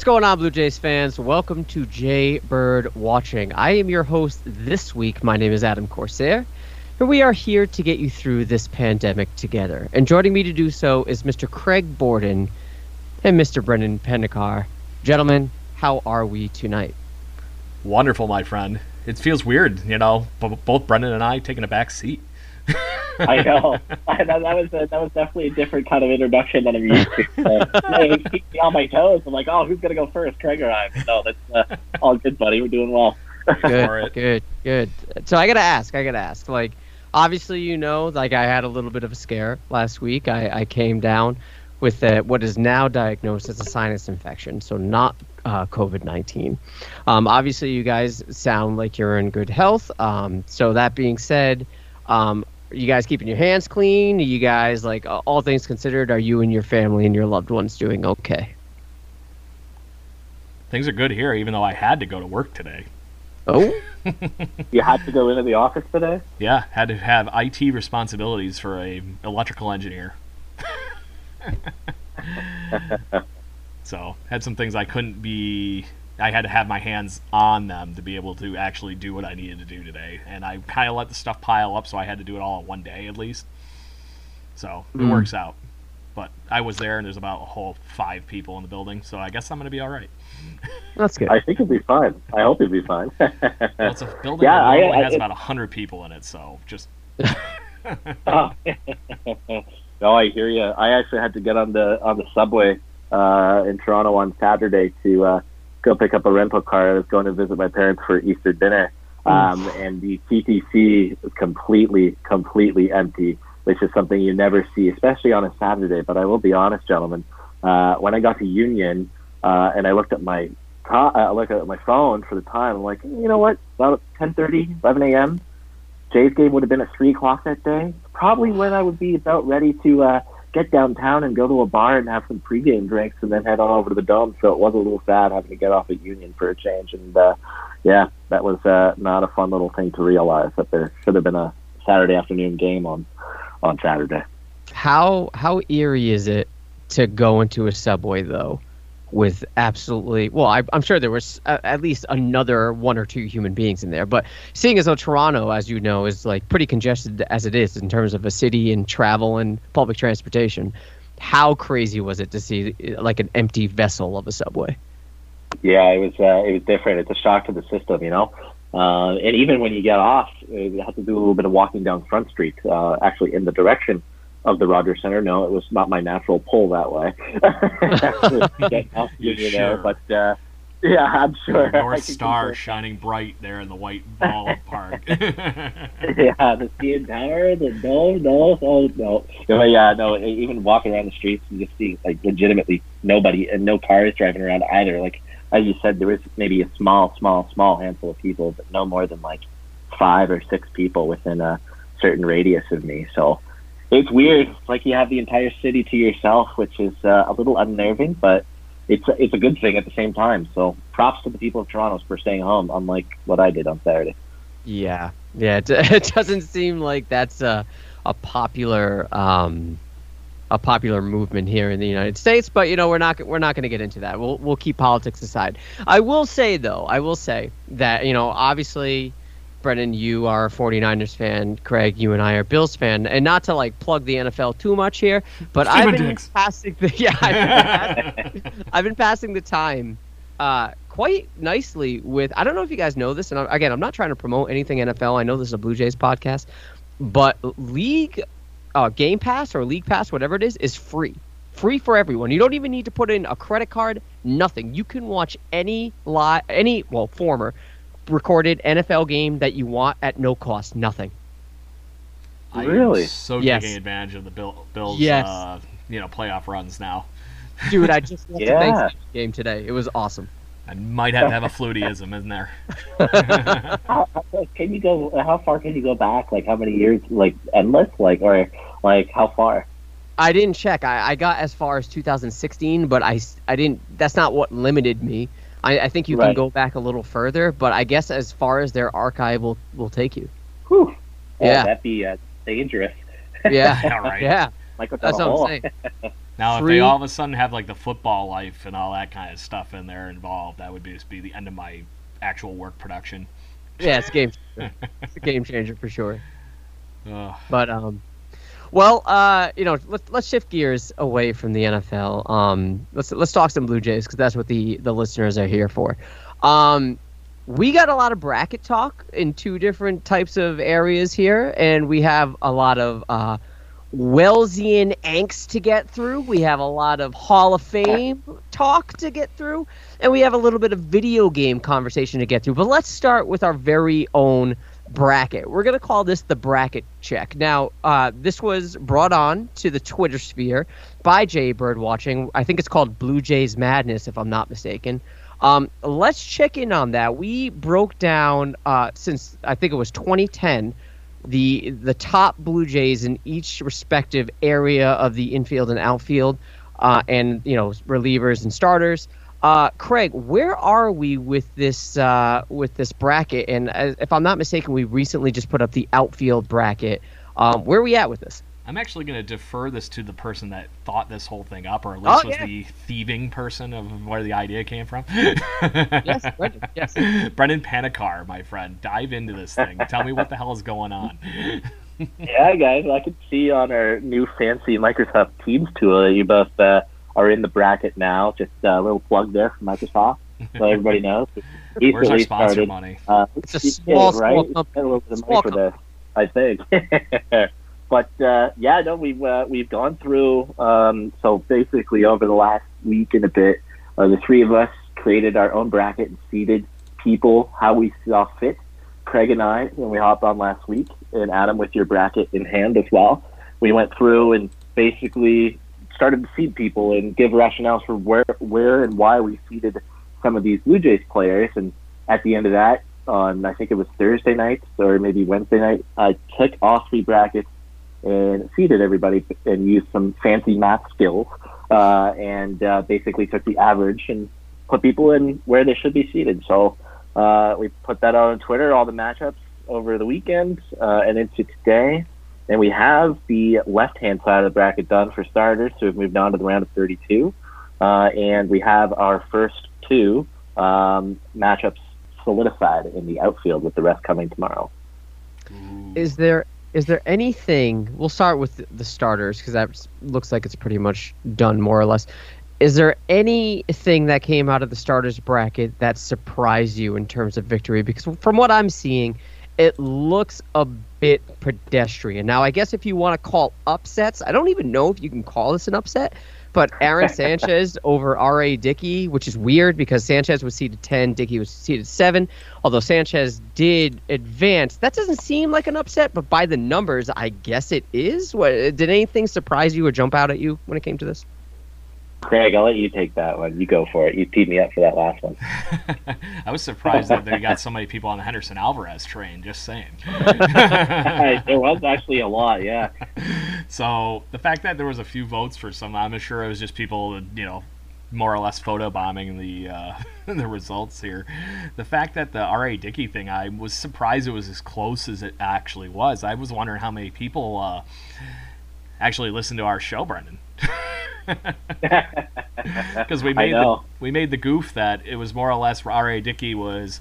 What's going on, Blue Jays fans? Welcome to Jay Bird Watching. I am your host this week. My name is Adam Corsair, and we are here to get you through this pandemic together. And joining me to do so is Mr. Craig Borden and Mr. Brendan Pendekar. Gentlemen, how are we tonight? Wonderful, my friend. It feels weird, you know, both Brendan and I taking a back seat. I know. I, that, that was a, that was definitely a different kind of introduction than I'm used to. So, it keeps me on my toes. I'm like, oh, who's gonna go first, Craig or I? But no, that's uh, all good, buddy. We're doing well. good, good, good. So I gotta ask. I gotta ask. Like, obviously, you know, like I had a little bit of a scare last week. I, I came down with a, what is now diagnosed as a sinus infection, so not uh, COVID 19. Um, obviously, you guys sound like you're in good health. Um, so, that being said, um, are you guys keeping your hands clean? Are you guys like all things considered? Are you and your family and your loved ones doing okay? Things are good here, even though I had to go to work today. Oh, you had to go into the office today? Yeah, had to have IT responsibilities for a electrical engineer. so had some things I couldn't be I had to have my hands on them to be able to actually do what I needed to do today. And I kind of let the stuff pile up, so I had to do it all in one day at least. So it mm. works out. But I was there, and there's about a whole five people in the building, so I guess I'm going to be all right. That's good. I think it'll be fine. I hope it'll be fine. well, it's a building yeah, that normally I, I, has it, about hundred people in it, so just. oh. no, I hear you. I actually had to get on the on the subway uh, in Toronto on Saturday to uh, go pick up a rental car. I was going to visit my parents for Easter dinner, um, and the TTC is completely, completely empty, which is something you never see, especially on a Saturday. But I will be honest, gentlemen, uh, when I got to Union uh, and I looked at my uh, I looked at my phone for the time, I'm like, you know what? About 10:30, 11 a.m. Jay's game would have been at three o'clock that day. Probably when I would be about ready to. Uh, get downtown and go to a bar and have some pregame drinks and then head on over to the dome. So it was a little sad having to get off at Union for a change. And uh, yeah, that was uh, not a fun little thing to realize that there should have been a Saturday afternoon game on on Saturday. How how eerie is it to go into a subway though? With absolutely well I, am sure there was a, at least another one or two human beings in there but seeing as though toronto as you know is like pretty congested as it is in terms of a city and travel and public transportation how crazy was it to see like an empty vessel of a subway? Yeah it was uh, it was different. It's a shock to the system you know? Uh, and even when you get off you have to do a little bit of walking down front street uh, actually in the direction of the Rogers Center. No, it was not my natural pull that way. you know, but uh, yeah, I'm sure. North Star shining bright there in the white ball park. yeah, the CN Tower, the no, no, oh no, no, yeah, no. Even walking around the streets and just seeing like legitimately nobody and no cars driving around either. Like as you said, there was maybe a small, small, small handful of people, but no more than like five or six people within a certain radius of me. So it's weird. It's like you have the entire city to yourself, which is uh, a little unnerving, but it's a, it's a good thing at the same time. So props to the people of Toronto for staying home, unlike what I did on Saturday. Yeah, Yeah, it, it doesn't seem like that's a, a popular um, a popular movement here in the United States. But you know, we're not we're not going to get into that. We'll we'll keep politics aside. I will say though, I will say that you know, obviously, Brendan, you are a 49ers fan. Craig, you and I are Bills fan. And not to like plug the NFL too much here, but Steven I've been Diggs. passing the yeah, I've been passing, I've been passing the time uh, quite nicely with. I don't know if you guys know this, and again, I'm not trying to promote anything NFL. I know this is a Blue Jays podcast, but league uh, Game Pass or League Pass, whatever it is, is free. Free for everyone. You don't even need to put in a credit card. Nothing. You can watch any live, any well, former recorded NFL game that you want at no cost. Nothing. I am Really? so Yes. taking advantage of the Bill, Bills, Yes. uh, you know, playoff runs now. Dude, I just watched Yeah. the Thanksgiving game today. It was awesome. I might have to have a flutyism in there. How, how, can you go? How far can you go back? Like how many years? Like endless? Like or like how far? I didn't check. I, I got as far as 2016, but I, I didn't. That's not what limited me. I, I think you can go back a little further, but I guess as far as their archive will, will take you. Whew. Oh, Yeah. that'd be uh, dangerous. Yeah. Yeah, right. Yeah. Like That's what hole. I'm saying. Now, if they all of a sudden have like the football life and all that kind of stuff in there involved, that would be, just be the end of my actual work production. Yeah, it's a game changer. it's a game changer for sure. Ugh. But um, well, uh, you know, let's let's shift gears away from the NFL. Um, let's let's talk some Blue Jays because that's what the the listeners are here for. Um, we got a lot of bracket talk in two different types of areas here, and we have a lot of uh, Wellesian angst to get through. We have a lot of Hall of Fame talk to get through, and we have a little bit of video game conversation to get through. But let's start with our very own bracket. We're going to call this the bracket check. Now, uh, this was brought on to the Twitter sphere by Jay Bird Watching. I think it's called Blue Jays Madness, if I'm not mistaken. Um, let's check in on that. We broke down uh, since I think it was 2010 the the top Blue Jays in each respective area of the infield and outfield, uh, and you know relievers and starters. Uh, Craig, where are we with this uh, with this bracket? And uh, if I'm not mistaken, we recently just put up the outfield bracket. Um, where are we at with this? I'm actually going to defer this to the person that thought this whole thing up, or at Oh, least was yeah. the thieving person of where the idea came from. Yes, Brendan, yes. Brendan Panikar, my friend, dive into this thing. Tell me what the hell is going on. Yeah, guys, I can see on our new fancy Microsoft Teams tool that you both uh, are in the bracket now. Just a little plug there for Microsoft, so everybody knows. Where's our Recently sponsor started, money? Uh, It's a yeah, small, right? small company. A little bit of Small money for this, I think. but uh, yeah, no, we've uh, we've gone through. Um, so basically, over the last week and a bit, uh, the three of us created our own bracket and seeded people how we saw fit. Craig and I, when we hopped on last week, and Adam with your bracket in hand as well, we went through and basically started to seed people and give rationales for where, where and why we seeded some of these Blue Jays players. And at the end of that, on I think it was Thursday night or maybe Wednesday night, I took all three brackets and seeded everybody and used some fancy math skills uh, and uh, basically took the average and put people in where they should be seated. So uh, we put that out on Twitter, all the matchups over the weekend uh, and into today. And we have the left hand side of the bracket done for starters. So we've moved on to the round of 32. Uh, and we have our first two um, matchups solidified in the outfield with the rest coming tomorrow. Is there is there anything? We'll start with the- the starters because that looks like it's pretty much done more or less. Is there anything that came out of the starters bracket that surprised you in terms of victory? Because from what I'm seeing, it looks a bit pedestrian. Now, I guess if you want to call upsets, I don't even know if you can call this an upset. But Aaron Sanchez over R.A. Dickey, which is weird because Sanchez was seeded 10, Dickey was seeded 7. Although Sanchez did advance, that doesn't seem like an upset, but by the numbers, I guess it is. What, did anything surprise you or jump out at you when it came to this? Craig, I'll let you take that one. You go for it. You teed me up for that last one. I was surprised that they got so many people on the Henderson Alvarez train. Just saying. there was actually a lot, yeah. so the fact that there was a few votes for some, I'm sure it was just people, you know, more or less photobombing the uh, the results here. The fact that the R.A. Dickey thing, I was surprised it was as close as it actually was. I was wondering how many people uh, actually listened to our show, Brendan. Because we made the, we made the goof that it was more or less R.A. Dickey was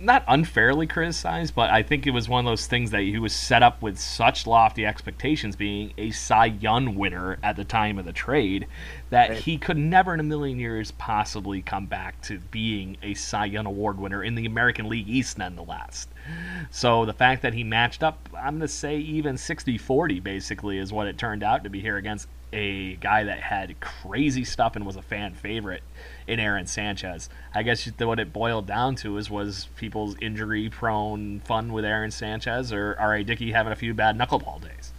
not unfairly criticized, but I think it was one of those things that he was set up with such lofty expectations, being a Cy Young winner at the time of the trade, that right. he could never in a million years possibly come back to being a Cy Young Award winner in the American League East, nonetheless. So the fact that he matched up, I'm going to say even 60 40 basically, is what it turned out to be here against a guy that had crazy stuff and was a fan favorite in Aaron Sanchez. I guess what it boiled down to is was people's injury prone fun with Aaron Sanchez or R.A. Dickey having a few bad knuckleball days.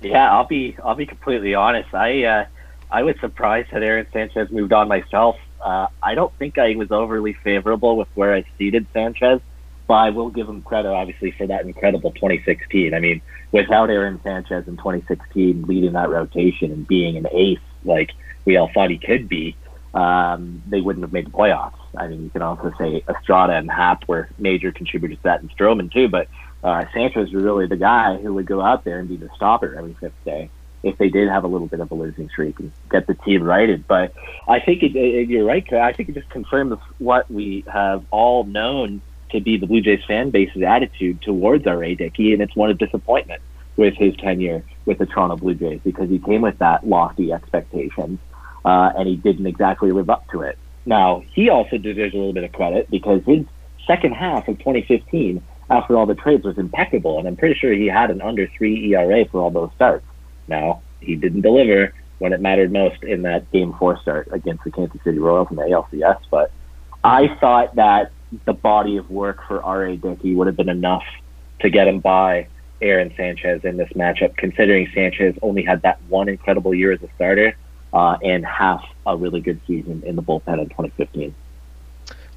Yeah, I'll be I'll be completely honest. I uh, I was surprised that Aaron Sanchez moved on myself. Uh, I don't think I was overly favorable with where I seated Sanchez, but I will give him credit obviously for that incredible 2016. I mean, without Aaron Sanchez in 2016 leading that rotation and being an ace like we all thought he could be, um, they wouldn't have made the playoffs. I mean, you can also say Estrada and Happ were major contributors to that, and Stroman too. But uh, Sanchez was really the guy who would go out there and be the stopper every fifth day if they did have a little bit of a losing streak and get the team righted. But I think it, it, you're right. I think it just confirms what we have all known to be the Blue Jays fan base's attitude towards R.A. Dickey, and it's one of disappointment with his tenure with the Toronto Blue Jays because he came with that lofty expectations uh, and he didn't exactly live up to it. Now, he also deserves a little bit of credit because his second half of 2015, after all the trades, was impeccable, and I'm pretty sure he had an under three ERA for all those starts. Now, he didn't deliver when it mattered most in that Game Four start against the Kansas City Royals in the ALCS, but I thought that the body of work for R.A. Dickey would have been enough to get him by Aaron Sanchez in this matchup, considering Sanchez only had that one incredible year as a starter uh, and half a really good season in the bullpen in 2015.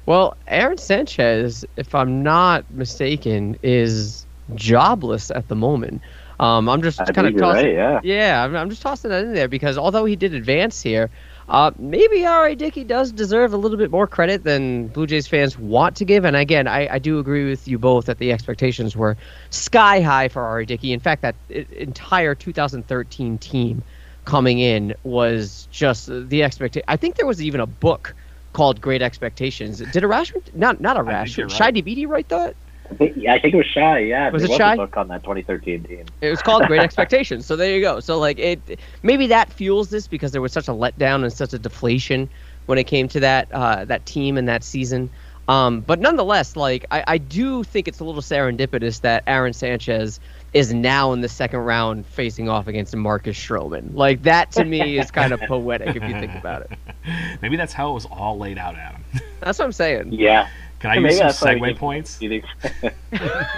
Well, Aaron Sanchez, if I'm not mistaken, is jobless at the moment. Um, I'm just kind of tossing. Right, yeah, yeah I'm, I'm, just tossing that in there because although he did advance here, uh, maybe R.A. Dickey does deserve a little bit more credit than Blue Jays fans want to give. And again, I, I do agree with you both that the expectations were sky high for R.A. Dickey. In fact, that entire 2013 team coming in was just the expectation. I think there was even a book called Great Expectations. Did Arash not not Arash right. Shi Davidi write that? I think, yeah, I think it was Shi. Yeah, was it was Shi? book on that 2013 team. It was called Great Expectations. So there you go. So like it, maybe that fuels this because there was such a letdown and such a deflation when it came to that uh, that team and that season. Um, but nonetheless, like I, I do think it's a little serendipitous that Aaron Sanchez is now in the second round facing off against Marcus Stroman. Like that to me is kind of poetic if you think about it. Maybe that's how it was all laid out, Adam. That's what I'm saying. Yeah. Can I use some segue points? yeah,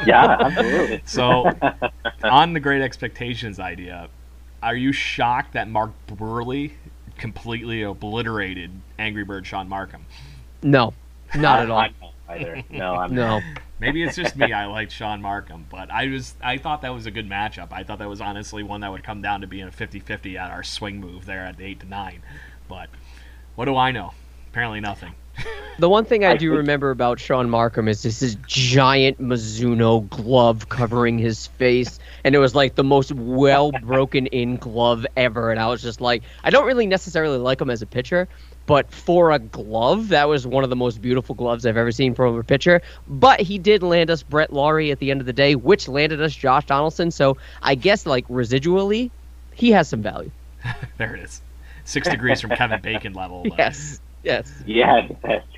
absolutely. So, on the Great Expectations idea, are you shocked that Mark Buehrle completely obliterated Angry Bird Sean Marcum? No, not at all. Either. No, I'm no. Maybe it's just me. I liked Sean Marcum, but I was I thought that was a good matchup. I thought that was honestly one that would come down to being a 50-50 at our swing move there at the 8 to 9. But what do I know? Apparently nothing. The one thing I do remember about Sean Marcum is this his giant Mizuno glove covering his face, and it was like the most well broken in glove ever. And I was just like, I don't really necessarily like him as a pitcher, but for a glove, that was one of the most beautiful gloves I've ever seen from a pitcher. But he did land us Brett Lawrie at the end of the day, which landed us Josh Donaldson. So I guess like residually, he has some value. there it is. Six degrees from Kevin Bacon level. Yes. Yes. Yeah,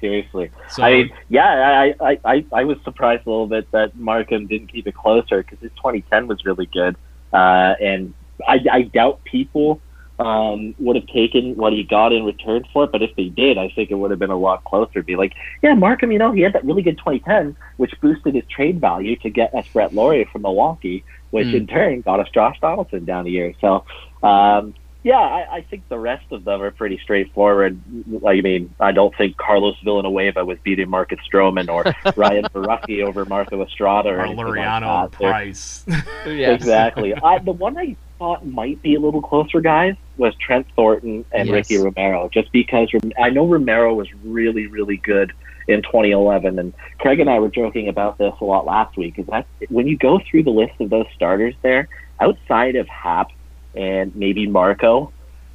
seriously. So, I mean, yeah, I, I, I, I was surprised a little bit that Marcum didn't keep it closer because his 2010 was really good. Uh, and I, I doubt people um, would have taken what he got in return for it. But if they did, I think it would have been a lot closer. Be like, yeah, Marcum, you know, he had that really good 2010, which boosted his trade value to get us Brett Lawrie from Milwaukee, which mm. in turn got us Josh Donaldson down a year. So, um, yeah, I, I think the rest of them are pretty straightforward. I mean, I don't think Carlos Villanueva was beating Marcus Stroman or Ryan Borucki over Marco Estrada or, or Loriano like Price. yes. Exactly. I, the one I thought might be a little closer, guys, was Trent Thornton and Yes. Ricky Romero, just because I know Romero was really really good in 2011, and Craig and I were joking about this a lot last week. Is that when you go through the list of those starters there, outside of Happ and maybe Marco,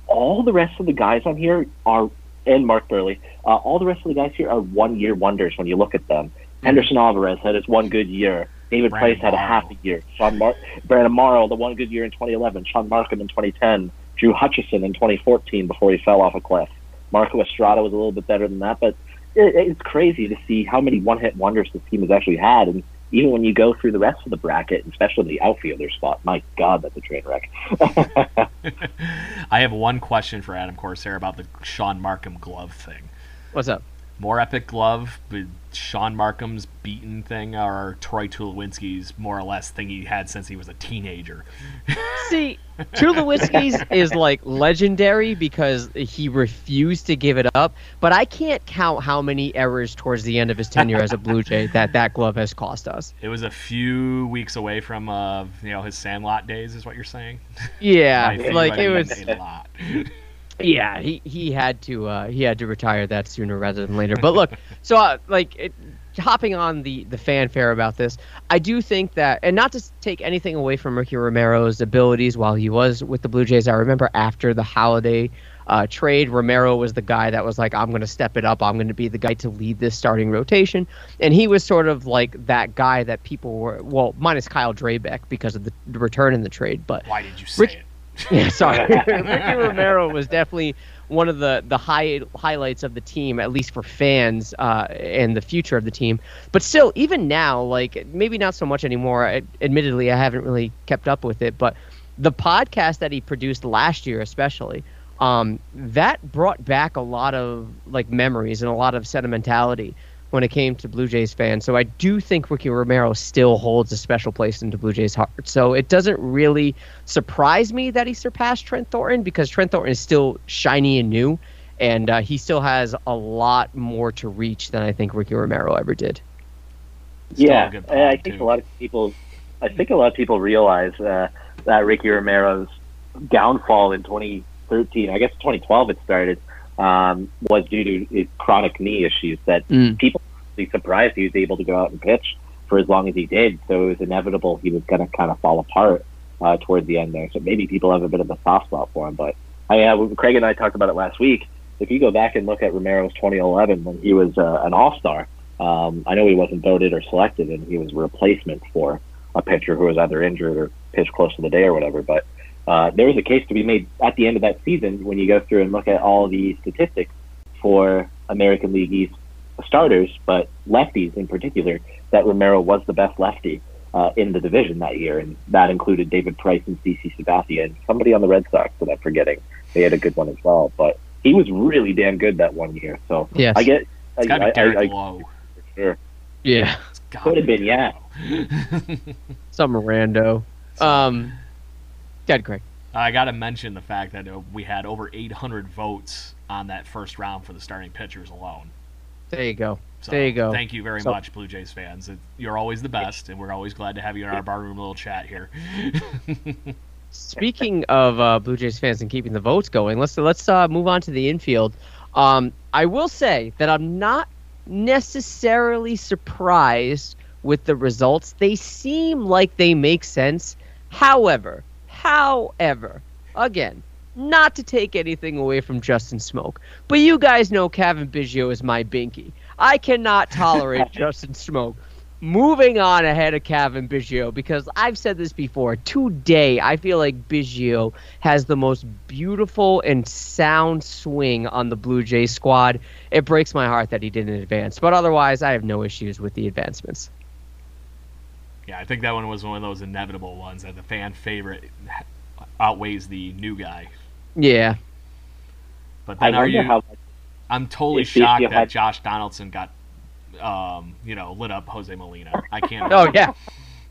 all the rest of the guys on here are and Mark Buehrle, uh, all the rest of the guys here are one year wonders when you look at them. Henderson Alvarez had his one good year. David Brandon Price had a Morrow. half a year. Sean Mar- Brandon Morrow, the one good year in 2011. Sean Marcum in 2010. Drew Hutchison in 2014 before he fell off a cliff. Marco Estrada was a little bit better than that, but it, it's crazy to see how many one-hit wonders this team has actually had. And even when you go through the rest of the bracket, especially the outfielder spot, my God, that's a train wreck. I have one question for Adam Corsair about the Sean Marcum glove thing. What's up? More epic glove, but Sean Marcum's beaten thing, or Troy Tulowitzki's more or less thing he had since he was a teenager. See, Tulowitzki's is like legendary because he refused to give it up. But I can't count how many errors towards the end of his tenure as a Blue Jay that that glove has cost us. It was a few weeks away from, uh, you know, his Sandlot days, is what you're saying. Yeah, like it was. a lot. Yeah, he he had to uh, he had to retire that sooner rather than later. But look, so uh, like it, hopping on the the fanfare about this, I do think that, and not to take anything away from Ricky Romero's abilities while he was with the Blue Jays. I remember after the Halladay uh, trade, Romero was the guy that was like, "I'm going to step it up. I'm going to be the guy to lead this starting rotation," and he was sort of like that guy that people were well, minus Kyle Drabek because of the, the return in the trade, but. Why did you say Rich- it? Yeah, sorry. Ricky Romero was definitely one of the the high highlights of the team, at least for fans uh, and the future of the team. But still, even now, like maybe not so much anymore. I, admittedly, I haven't really kept up with it, but the podcast that he produced last year, especially, um, that brought back a lot of like memories and a lot of sentimentality when it came to Blue Jays fans. So I do think Ricky Romero still holds a special place into Blue Jays' heart. So it doesn't really surprise me that he surpassed Trent Thornton because Trent Thornton is still shiny and new, and uh, he still has a lot more to reach than I think Ricky Romero ever did. Still yeah, good I think too. a lot of people, I think a lot of people realize uh, that Ricky Romero's downfall in 2013, I guess 2012 it started, um, was due to chronic knee issues. That Mm. people were surprised he was able to go out and pitch for as long as he did. So it was inevitable he was going to kind of fall apart uh, towards the end there. So maybe people have a bit of a soft spot for him. But I, uh, Craig and I talked about it last week. If you go back and look at Romero's 2011 when he was uh, an All Star, um, I know he wasn't voted or selected, and he was a replacement for a pitcher who was either injured or pitched close to the day or whatever. But uh, there was a case to be made at the end of that season when you go through and look at all the statistics for American League East starters, but lefties in particular, that Romero was the best lefty uh, in the division that year, and that included David Price and CC Sabathia and somebody on the Red Sox that I'm forgetting. They had a good one as well, but he was really damn good that one year. So Yes. I get. It's got to I, be Derek I, I, Lowe. sure. Yeah. It's Could have been, yeah. Some rando. Um, Dead Craig. I got to mention the fact that uh, we had over 800 votes on that first round for the starting pitchers alone. There you go. So There you go. Thank you very So- much, Blue Jays fans. You're always the best, and we're always glad to have you in our barroom little chat here. Speaking of uh, Blue Jays fans and keeping the votes going, let's let's uh, move on to the infield. Um, I will say that I'm not necessarily surprised with the results. They seem like they make sense. However, however, again, not to take anything away from Justin Smoak, but you guys know Cavan Biggio is my binky. I cannot tolerate Justin Smoak moving on ahead of Cavan Biggio because I've said this before. Today, I feel like Biggio has the most beautiful and sound swing on the Blue Jays squad. It breaks my heart that he didn't advance, but otherwise, I have no issues with the advancements. Yeah, I think that one was one of those inevitable ones that the fan favorite outweighs the new guy. Yeah. But I then are you? how. I'm totally shocked that had- Josh Donaldson got, um, you know, lit up Jose Molina. I can't. Oh yeah.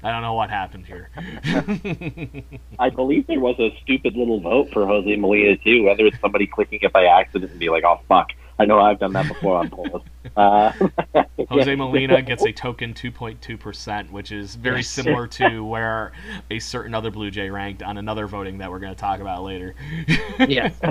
I don't know what happened here. I believe there was a stupid little vote for Jose Molina too. Whether it's somebody clicking it by accident and be like, "Oh fuck, I know I've done that before on polls. Uh, Jose. Molina gets a token 2.2%, which is very similar to where a certain other Blue Jay ranked on another voting that we're going to talk about later. Yes.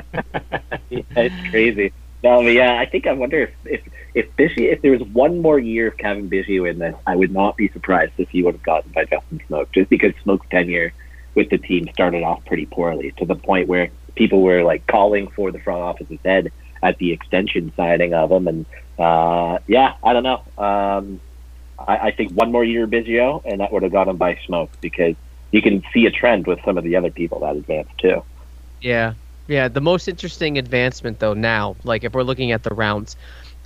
yeah, it's crazy. No, but yeah, I think I wonder if if if Biggio, if there was one more year of Cavan Biggio in this, I would not be surprised if he would have gotten by Justin Smoak, just because Smoak's tenure with the team started off pretty poorly to the point where people were like calling for the front office's head at the extension signing of him, and uh, yeah, I don't know. Um, I, I think one more year Biggio, and that would have got him by Smoak because you can see a trend with some of the other people that advanced too. Yeah, yeah. The most interesting advancement, though, now, like if we're looking at the rounds,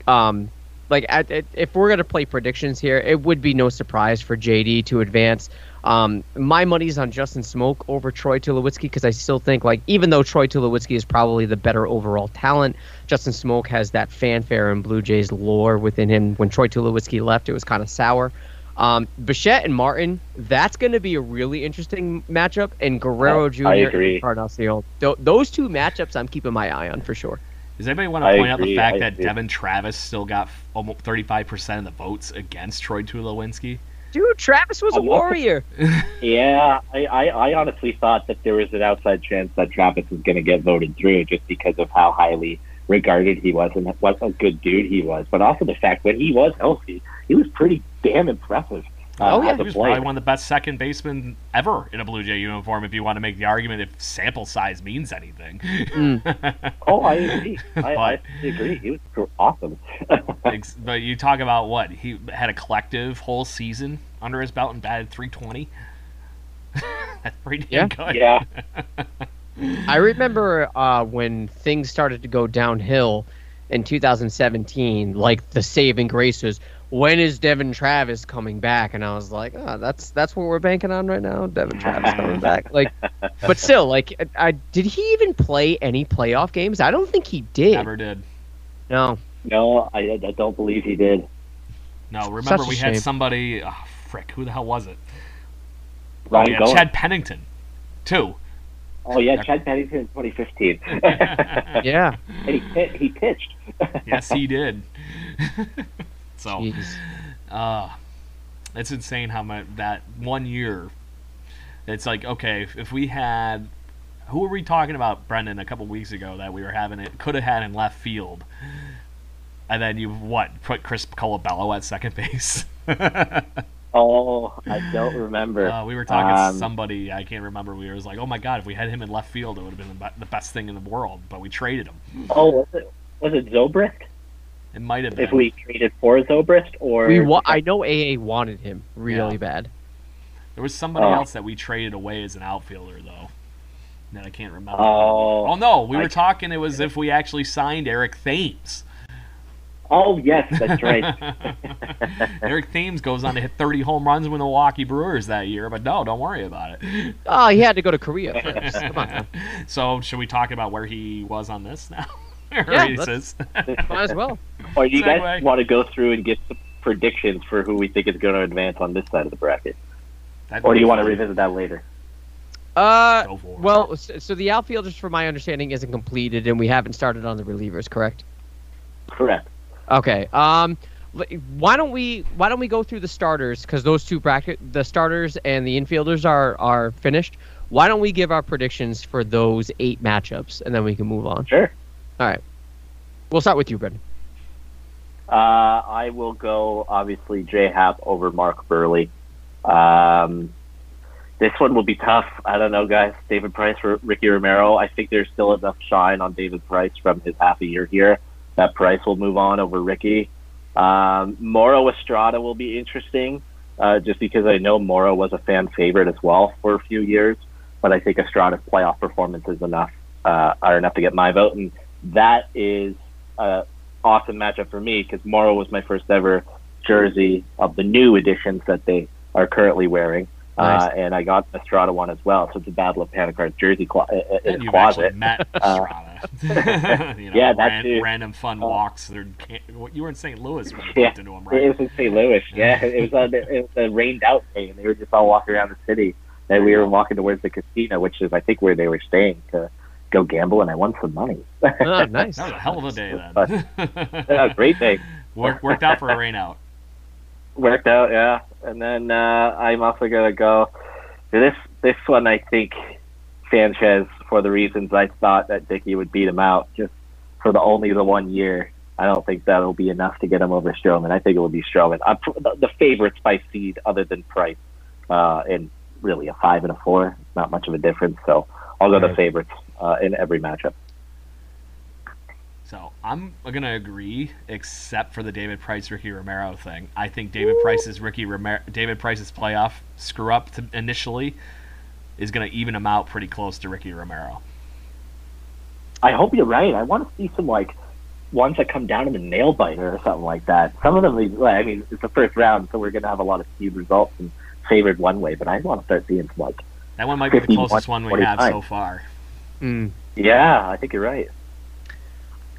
um, like at, at, if we're gonna play predictions here, it would be no surprise for JD to advance. Um, my money's on Justin Smoak over Troy Tulowitzki because I still think, like, even though Troy Tulowitzki is probably the better overall talent, Justin Smoak has that fanfare and Blue Jays lore within him. When Troy Tulowitzki left, it was kind of sour. Um, Bichette and Martin, that's going to be a really interesting matchup. And Guerrero I- Jr. I agree. and Encarnacion. Th- those two matchups, I'm keeping my eye on for sure. Does anybody want to I point out the fact I that agree. Devon Travis still got f- almost 35% of the votes against Troy Tulowitzki? Dude, Travis was a warrior. Yeah, I, I, I honestly thought that there was an outside chance that Travis was going to get voted through just because of how highly regarded he was and what a good dude he was. But also the fact when he was healthy, he was pretty damn impressive. Uh, Oh, yeah. He was player. probably one of the best second basemen ever in a Blue Jay uniform if you want to make the argument if sample size means anything. Oh, I agree. I, I agree. He was awesome. But you talk about what? He had a collective whole season under his belt and batted 320. That's pretty damn good. yeah, I remember uh, when things started to go downhill in 2017, like the saving grace was, when is Devon Travis coming back? And I was like, oh, that's that's what we're banking on right now. Devon Travis coming back. Like, but still, like, I, I did he even play any playoff games? I don't think he did. Never did. No. no, I, I don't believe he did. No, remember Such a we had somebody. Oh, frick, who the hell was it? Ryan oh, yeah, Goen. Chad Pennington, too. Oh yeah, Chad Pennington in 2015. Yeah. and he pit- he pitched. yes, he did. so, Jeez. uh, it's insane how much that one year. It's like okay, if, if we had, who were we talking about, Brendan, a couple weeks ago that we were having it could have had in left field, and then you what put Chris Colabello at second base. Oh, I don't remember. Uh, we were talking Um, to somebody I can't remember. We was like, "Oh my god, if we had him in left field, it would have been the the best thing in the world." But we traded him. Oh, was it was it Zobrist? It might have been. If we traded for Zobrist, or We wa- I know AA wanted him really Yeah. bad. There was somebody Oh. else that we traded away as an outfielder though. That I can't remember. Oh. Oh no, we I- were talking. It was if we actually signed Eric Thames. oh yes, that's right. Eric Thames goes on to hit 30 home runs with the Milwaukee Brewers that year, but no, don't worry about it. Oh, he had to go to Korea first. Come on. man. So, should we talk about where he was on this now? Or Yeah, he let's- says- Might as well. or do you guys want to go through and get some predictions for who we think is going to advance on this side of the bracket, That'd or do you want to revisit that later? Uh, Go for it. well, so, so the outfielders, from my understanding, isn't completed, and we haven't started on the relievers, correct? Correct. Okay. Um, why don't we why don't we go through the starters because those two bracket the starters and the infielders are are finished. Why don't we give our predictions for those eight matchups and then we can move on. Sure. All right. We'll start with you, Brendan. Uh, I will go obviously J Happ over Mark Buehrle. Um, this one will be tough. I don't know, guys. David Price for Ricky Romero. I think there's still enough shine on David Price from his half a year here that Price will move on over Ricky. Um, Morrow Estrada will be interesting, uh, just because I know Morrow was a fan favorite as well for a few years. But I think Estrada's playoff performance is enough uh, are enough to get my vote, and that is a awesome matchup for me because Morrow was my first ever jersey of the new editions that they are currently wearing. Nice. Uh, and I got Estrada one as well, so it's a battle of Panic Card's jersey clo- uh, uh, and you've closet. met Estrada. you know, Yeah, that ran- Random fun Uh, walks. They're, you were in St. Louis when you Yeah, bumped into him, right? It was in St. Louis. Yeah, it was on it was a rained out day, and they were just all walking around the city. And we were walking towards the casino, which is I think where they were staying to go gamble, and I won some money. Oh, nice. That was a hell of a day But- then. yeah, great day. Worked, worked out for a rain out. Worked out, yeah. And then uh, I'm also gonna go this. This one, I think Sanchez for the reasons I thought that Dickey would beat him out, just for the only the one year. I don't think that'll be enough to get him over Stroman. I think it will be Stroman. I'm, the, the favorites by seed, other than Price, uh, and really a five and a four, not much of a difference. So I'll go the favorites uh, in every matchup. So I'm gonna agree, except for the David Price Ricky Romero thing. I think David Price's Ricky Romero, David Price's playoff screw up to initially is gonna even him out pretty close to Ricky Romero. I hope you're right. I want to see some like ones that come down in the nail biter or something like that. Some of them, I mean, it's the first round, so we're gonna have a lot of skewed results and favored one way. But I want to start seeing some like, That one might be the closest one we have so far. Mm. yeah, I think you're right.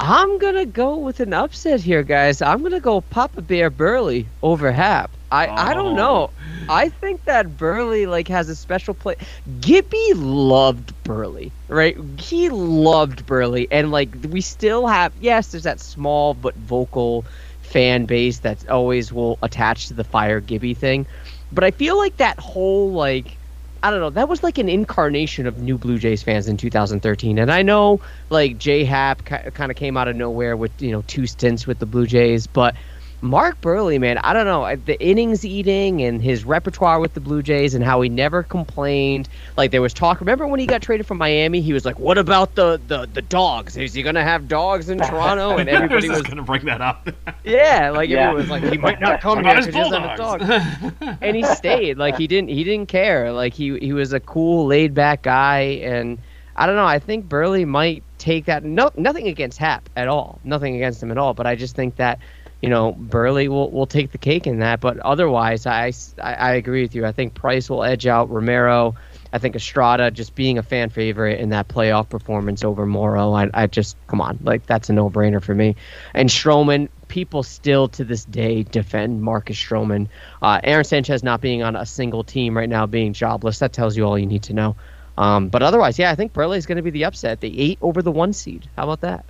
I'm gonna go with an upset here, guys. I'm gonna go Papa Bear Buehrle over Happ. I, I don't Oh. know. I think that Buehrle like has a special place. Gibby loved Buehrle, right? He loved Buehrle, and like we still have. Yes, there's that small but vocal fan base that always will attach to the fire Gibby thing, but I feel like that whole like. I don't know. That was like an incarnation of new Blue Jays fans in 2013. And I know like J Happ ki- kind of came out of nowhere with you know two stints with the Blue Jays, but Mark Buehrle, man, I don't know uh, the innings eating and his repertoire with the Blue Jays and how he never complained. Like there was talk. Remember when he got traded from Miami? He was like, "What about the the, the dogs? Is he gonna have dogs in Toronto?" And I was everybody was gonna bring that up. yeah, like Yeah. everyone was like, "He might not come What here his because he doesn't have a dog." and he stayed. Like he didn't he didn't care. Like he he was a cool, laid back guy, and I don't know. I think Buehrle might take that. No, nothing against Happ at all. Nothing against him at all. But I just think that you know Buehrle will will take the cake in that. But otherwise, I I, I agree with you. I think Price will edge out Romero. I think Estrada just being a fan favorite in that playoff performance over Morrow. I, I just come on, like that's a no brainer for me. And Stroman, people still to this day defend Marcus Stroman. Uh, Aaron Sanchez not being on a single team right now, being jobless, that tells you all you need to know. Um, but otherwise, yeah, I think Buehrle is going to be the upset. The eight over the one seed. How about that?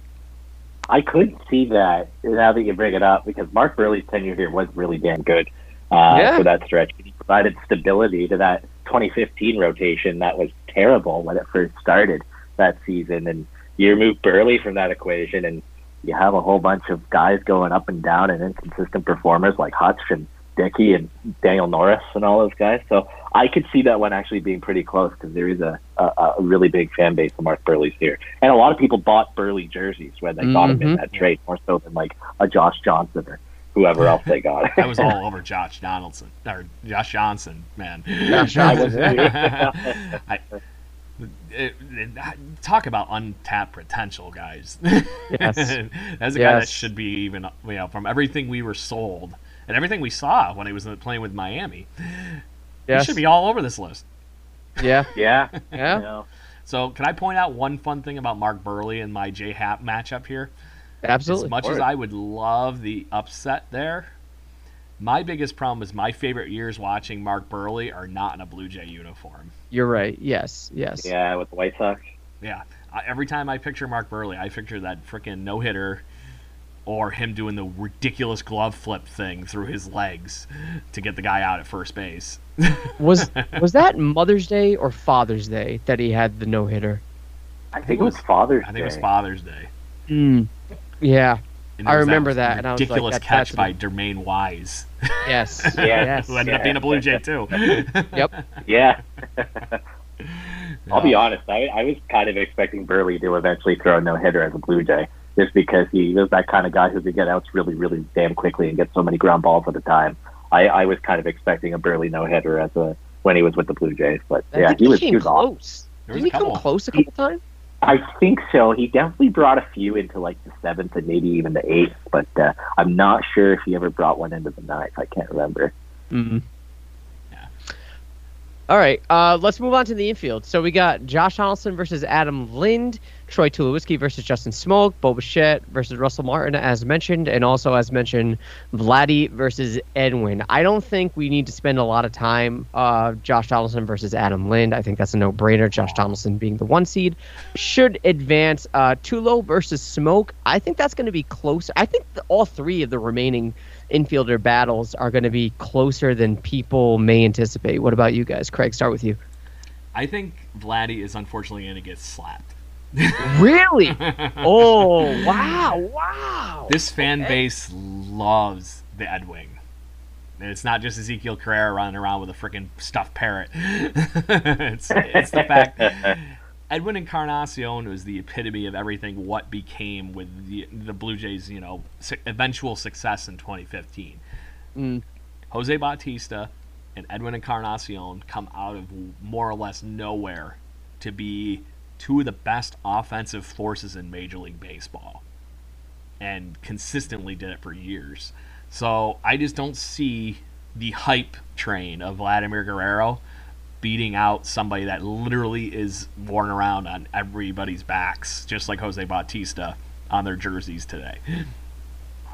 I could see that now that you bring it up because Mark Buehrle's tenure here was really damn good uh, Yeah. for that stretch. He provided stability to that 2015 rotation that was terrible when it first started that season. And you remove Buehrle from that equation, and you have a whole bunch of guys going up and down and inconsistent performers like Hutch and Dickey and Daniel Norris and all those guys. So I could see that one actually being pretty close because there is a, a, a really big fan base of Mark Buehrle's here. And a lot of people bought Buehrle jerseys when they got him in mm-hmm. that trade, more so than like a Josh Johnson or whoever else they got. I was all over Josh Donaldson or Josh Johnson, man. Josh Johnson. I, it, it- talk about untapped potential, guys. Yes. That's a guy that should be even, you know, from everything we were sold and everything we saw when he was playing with Miami. He should be all over this list. Yeah. yeah. Yeah. You So, can I point out one fun thing about Mark Buehrle and my J Happ matchup here? Absolutely. As much as I would love the upset there, my biggest problem is my favorite years watching Mark Buehrle are not in a Blue Jay uniform. You're right. Yes. Yes. yeah, with the White Sox. Yeah, every time I picture Mark Buehrle, I picture that freaking no hitter, or him doing the ridiculous glove flip thing through his legs to get the guy out at first base. Was was that Mother's Day or Father's Day that he had the no hitter? I think it was Father's Day. I think it was Father's Day. Mm. Yeah. And I there was remember that, and I was like, ridiculous that- catch by an- Dewayne Wise, Yes. Yeah. Yes. who ended Yeah. up being a Blue Jay too. Yep. Yeah. I'll be honest. I, I was kind of expecting Buehrle to eventually throw a no hitter as a Blue Jay, just because he was that kind of guy who could get outs really, really damn quickly and get so many ground balls at a time. I, I was kind of expecting a Buehrle no hitter as a when he was with the Blue Jays, but I yeah, think he was came he was close. There was Didn't he a come close a couple times? I think so. He definitely brought a few into like the seventh and maybe even the eighth, but uh, I'm not sure if he ever brought one into the ninth. I can't remember. Mm-hmm. All right, uh, let's move on to the infield. So we got Josh Donaldson versus Adam Lind, Troy Tulowitzki versus Justin Smoak, Bo Bichette versus Russell Martin, as mentioned, and also as mentioned, Vladdy versus Edwin. I don't think we need to spend a lot of time. Uh, Josh Donaldson versus Adam Lind. I think that's a no-brainer. Josh Donaldson being the one seed should advance. Uh, Tulo versus Smoak. I think that's going to be close. I think the, all three of the remaining infielder battles are going to be closer than people may anticipate. What about you guys? Craig, start with you. I think Vladdy is unfortunately going to get slapped. really? Oh, wow, wow. This fan base loves the Edwin. And it's not just Ezequiel Carrera running around with a freaking stuffed parrot. it's, it's the fact Edwin Encarnacion was the epitome of everything what became with the, the Blue Jays, you know, su- eventual success in 2015. Mm. Jose Bautista and Edwin Encarnacion come out of more or less nowhere to be two of the best offensive forces in Major League Baseball and consistently did it for years. So I just don't see the hype train of Vladimir Guerrero beating out somebody that literally is worn around on everybody's backs, just like Jose Bautista on their jerseys today.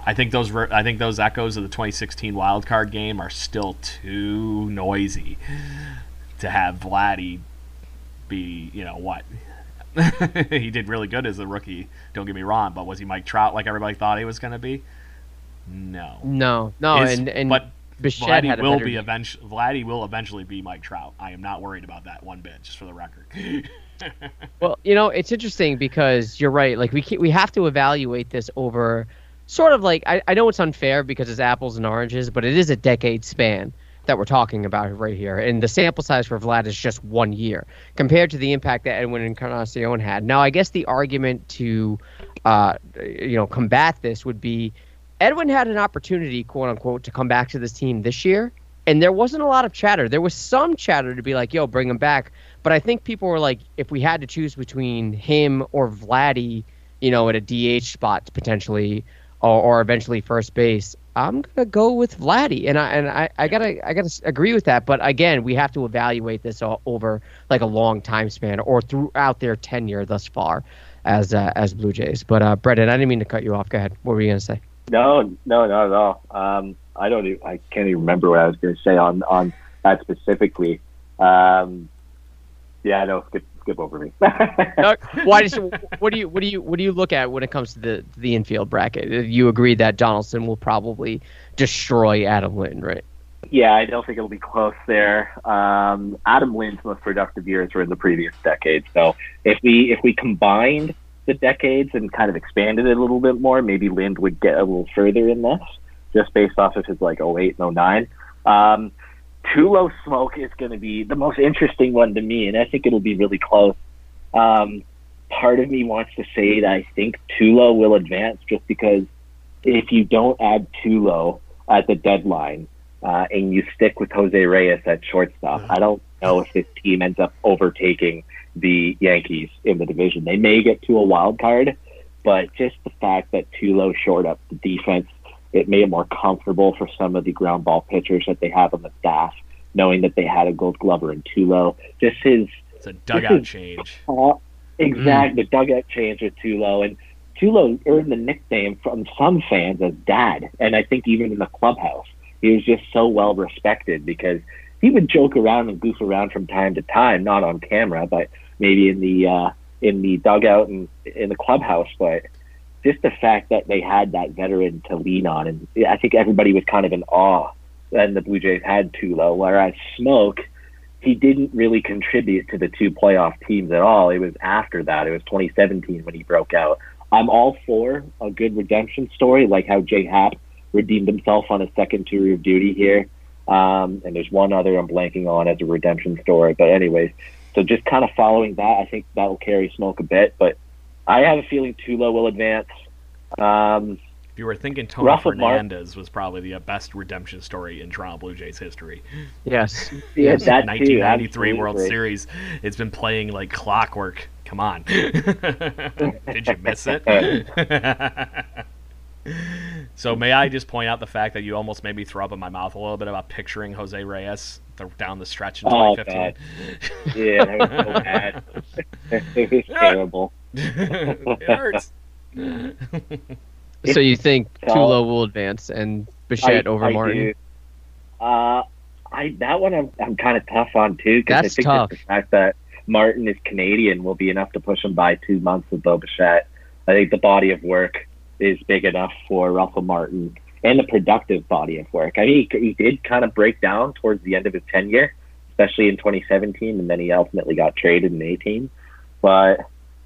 I think those I think those echoes of the 2016 wild card game are still too noisy to have Vladdy be, you know, what? he did really good as a rookie, don't get me wrong, but was he Mike Trout like everybody thought he was going to be? No. No, no, His- and and but Bichette Vladdy will be eventually Vladdy will eventually be Mike Trout. I am not worried about that one bit, just for the record. Well, you know, it's interesting because you're right. Like we can, we have to evaluate this over sort of like I, I know it's unfair because it's apples and oranges, but it is a decade span that we're talking about right here. And the sample size for Vlad is just one year compared to the impact that Edwin Encarnacion had. Now, I guess the argument to uh, you know combat this would be Edwin had an opportunity, quote unquote, to come back to this team this year. And there wasn't a lot of chatter. There was some chatter to be like, yo, bring him back. But I think people were like, if we had to choose between him or Vladdy, you know, at a DH spot potentially, or, or eventually first base, I'm gonna go with Vladdy, and I and I, I gotta I gotta agree with that. But again, we have to evaluate this over like a long time span or throughout their tenure thus far as uh, as Blue Jays. But uh, Brendan, I didn't mean to cut you off. Go ahead. What were you gonna say? No, no, not at all. Um, I don't. Even, I can't even remember what I was going to say on on that specifically. Um, yeah, no, skip skip over me. Why does what do you what do you what do you look at when it comes to the the infield bracket? Uh, You agree that Donaldson will probably destroy Adam Lind, right? yeah, I don't think it'll be close there. Um, Adam Lind's most productive years were in the previous decade. So if we if we combined the decades and kind of expanded it a little bit more, maybe Lind would get a little further in this, just based off of his like 08 and 09. Um, Tulo Smoak is going to be the most interesting one to me, and I think it'll be really close. Um, part of me wants to say that I think Tulo will advance just because if you don't add Tulo at the deadline uh, and you stick with Jose Reyes at shortstop, I don't know if this team ends up overtaking the Yankees in the division. They may get to a wild card, but just the fact that Tulo shored up the defense, it made it more comfortable for some of the ground ball pitchers that they have on the staff, knowing that they had a Gold Glover in Tulo. Just his it's a dugout change. uh, exact the dugout change with Tulo and Tulo earned the nickname from some fans as Dad, and I think even in the clubhouse, he was just so well respected because he would joke around and goof around from time to time, not on camera, but maybe in the uh, in the dugout and in the clubhouse. But just the fact that they had that veteran to lean on, and I think everybody was kind of in awe. And the Blue Jays had Tulo, whereas Smoak he didn't really contribute to the two playoff teams at all. It was after that. It was 2017 when he broke out. I'm all for a good redemption story, like how Jay Happ redeemed himself on his second tour of duty here. Um, and there's one other I'm blanking on as a redemption story. But anyways, so just kind of following that, I think that will carry Smoak a bit. But I have a feeling Tulo will advance. Um, If you were thinking Tony Russell Mar- Fernandez was probably the best redemption story in Toronto Blue Jays history. Yes. yeah, Yes, that too, 1993 World. Series. It's been playing like clockwork. Come on. Did you miss it? So may I just point out the fact that you almost made me throw up in my mouth a little bit about picturing Jose Reyes th- down the stretch in Oh, 2015. Yeah, that was so bad. it was terrible. it hurts. So you think Tulo will advance and Bichette over I Martin? do. Uh, I that one I'm, I'm kind of tough on too because I think tough. the fact that Martin is Canadian will be enough to push him by two months with Bo Bichette. I think the body of work is big enough for Russell Martin and the productive body of work. I mean, he, he did kind of break down towards the end of his tenure, especially in 2017, and then he ultimately got traded in 18. But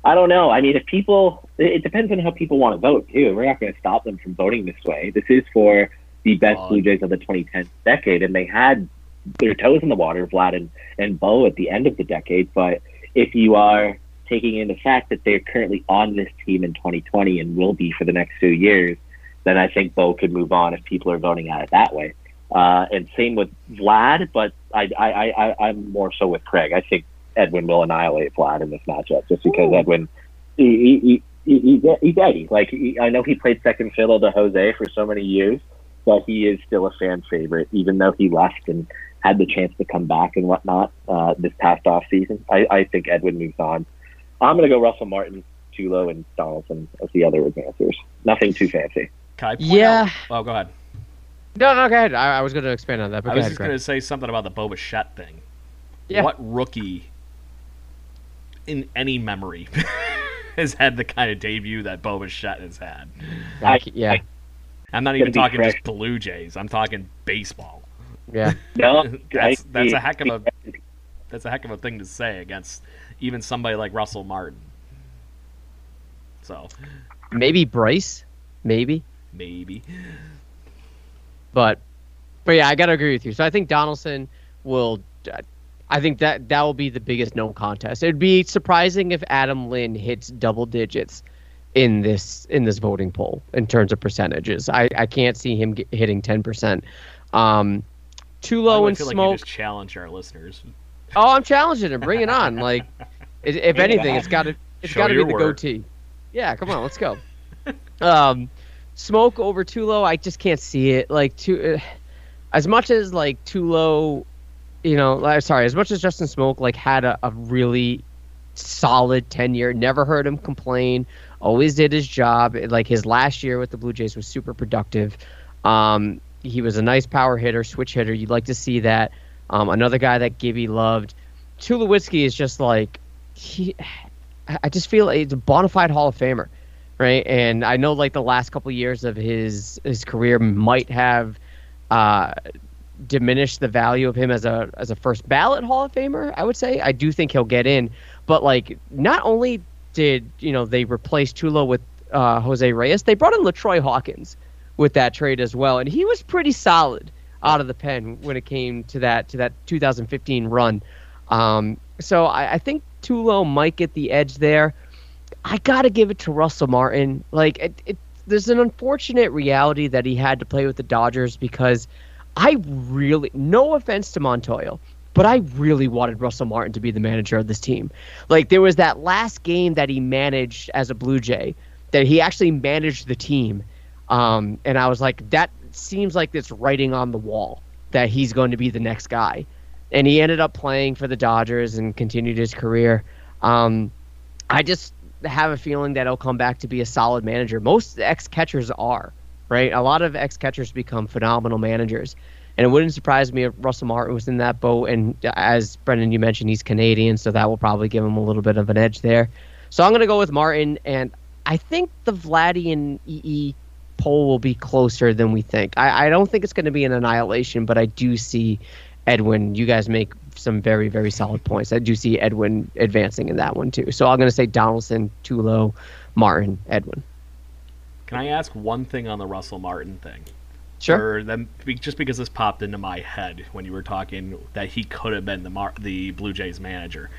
I don't know. I mean, if people, it depends on how people want to vote too. We're not going to stop them from voting this way. This is for the best. Blue Jays of the 2010 decade, and they had their toes in the water, Vlad and, and Bo, at the end of the decade. But if you are taking in the fact that they're currently on this team in 2020 and will be for the next few years, then I think Bo could move on if people are voting at it that way. Uh, and same with Vlad, but I, I, I, I'm more so with Craig. I think Edwin will annihilate Vlad in this matchup just because Edwin, he, he, he, he, he, he's Eddie. Like, he, I know he played second fiddle to Jose for so many years, but he is still a fan favorite, even though he left and had the chance to come back and whatnot uh, this past off season. I, I think Edwin moves on. I'm going to go Russell Martin, Tulo, and Donaldson as the other advancers. Nothing too fancy. Can point Yeah. out- Oh, go ahead. No, no, go ahead. I, I was going to expand on that, but I was ahead, just going to say something about the Bo Bichette thing. Yeah. What rookie in any memory has had the kind of debut that Bo Bichette has had? I c- yeah, I'm not even talking fresh. just Blue Jays. I'm talking baseball. yeah. No, That's- I- that's a heck of a- That's a heck of a thing to say against even somebody like Russell Martin. So Maybe Bryce, maybe, maybe. but but yeah, I got to agree with you. So I think Donaldson will. I think that that will be the biggest no contest. It'd be surprising if Adam Lind hits double digits in this in this voting poll in terms of percentages. I, I can't see him get, hitting ten percent. Um, too low really in feel like you just challenge our listeners. Oh, I'm challenging him. Bring it on. Like, if, if anything, it's got to it's got to be the work. goatee. Yeah, come on, let's go. um, Smoak over Tulo, I just can't see it. Like, too, uh, as much as like Tulo, you know, like, sorry, as much as Justin Smoak like had a, a really solid tenure, never heard him complain, always did his job. Like his last year with the Blue Jays was super productive. Um, he was a nice power hitter, switch hitter. You'd like to see that. Um, another guy that Gibby loved. Tulowitzki is just like he. I- just feel like he's a bona fide Hall of Famer, right? And I know like the last couple years of his his career might have uh, diminished the value of him as a as a first ballot Hall of Famer. I would say I do think he'll get in, but like not only did you know they replace Tulo with uh, Jose Reyes, they brought in LaTroy Hawkins with that trade as well, and he was pretty solid out of the pen when it came to that to that 2015 run. Um, so I, I think Tulo might get the edge there. I gotta give it to Russell Martin. Like it, it, there's an unfortunate reality that he had to play with the Dodgers because I really, no offense to Montoyo, but I really wanted Russell Martin to be the manager of this team. Like there was that last game that he managed as a Blue Jay, that he actually managed the team, um, and I was like, that seems like it's writing on the wall that he's going to be the next guy, and he ended up playing for the Dodgers and continued his career. Um, I just have a feeling that he'll come back to be a solid manager. Most ex catchers are, right? A lot of ex catchers become phenomenal managers. And it wouldn't surprise me if Russell Martin was in that boat. And as Brendan, you mentioned, he's Canadian, so that will probably give him a little bit of an edge there. So I'm going to go with Martin. And I think the Vladdy and EE poll will be closer than we think. I, I don't think it's going to be an annihilation, but I do see Edwin. You guys make some very, very solid points. I do see Edwin advancing in that one too. So I'm going to say Donaldson, Tulo, Martin, Edwin. Can I ask one thing on the Russell Martin thing? Sure. Or then, just because this popped into my head when you were talking that he could have been the Mar- the Blue Jays manager.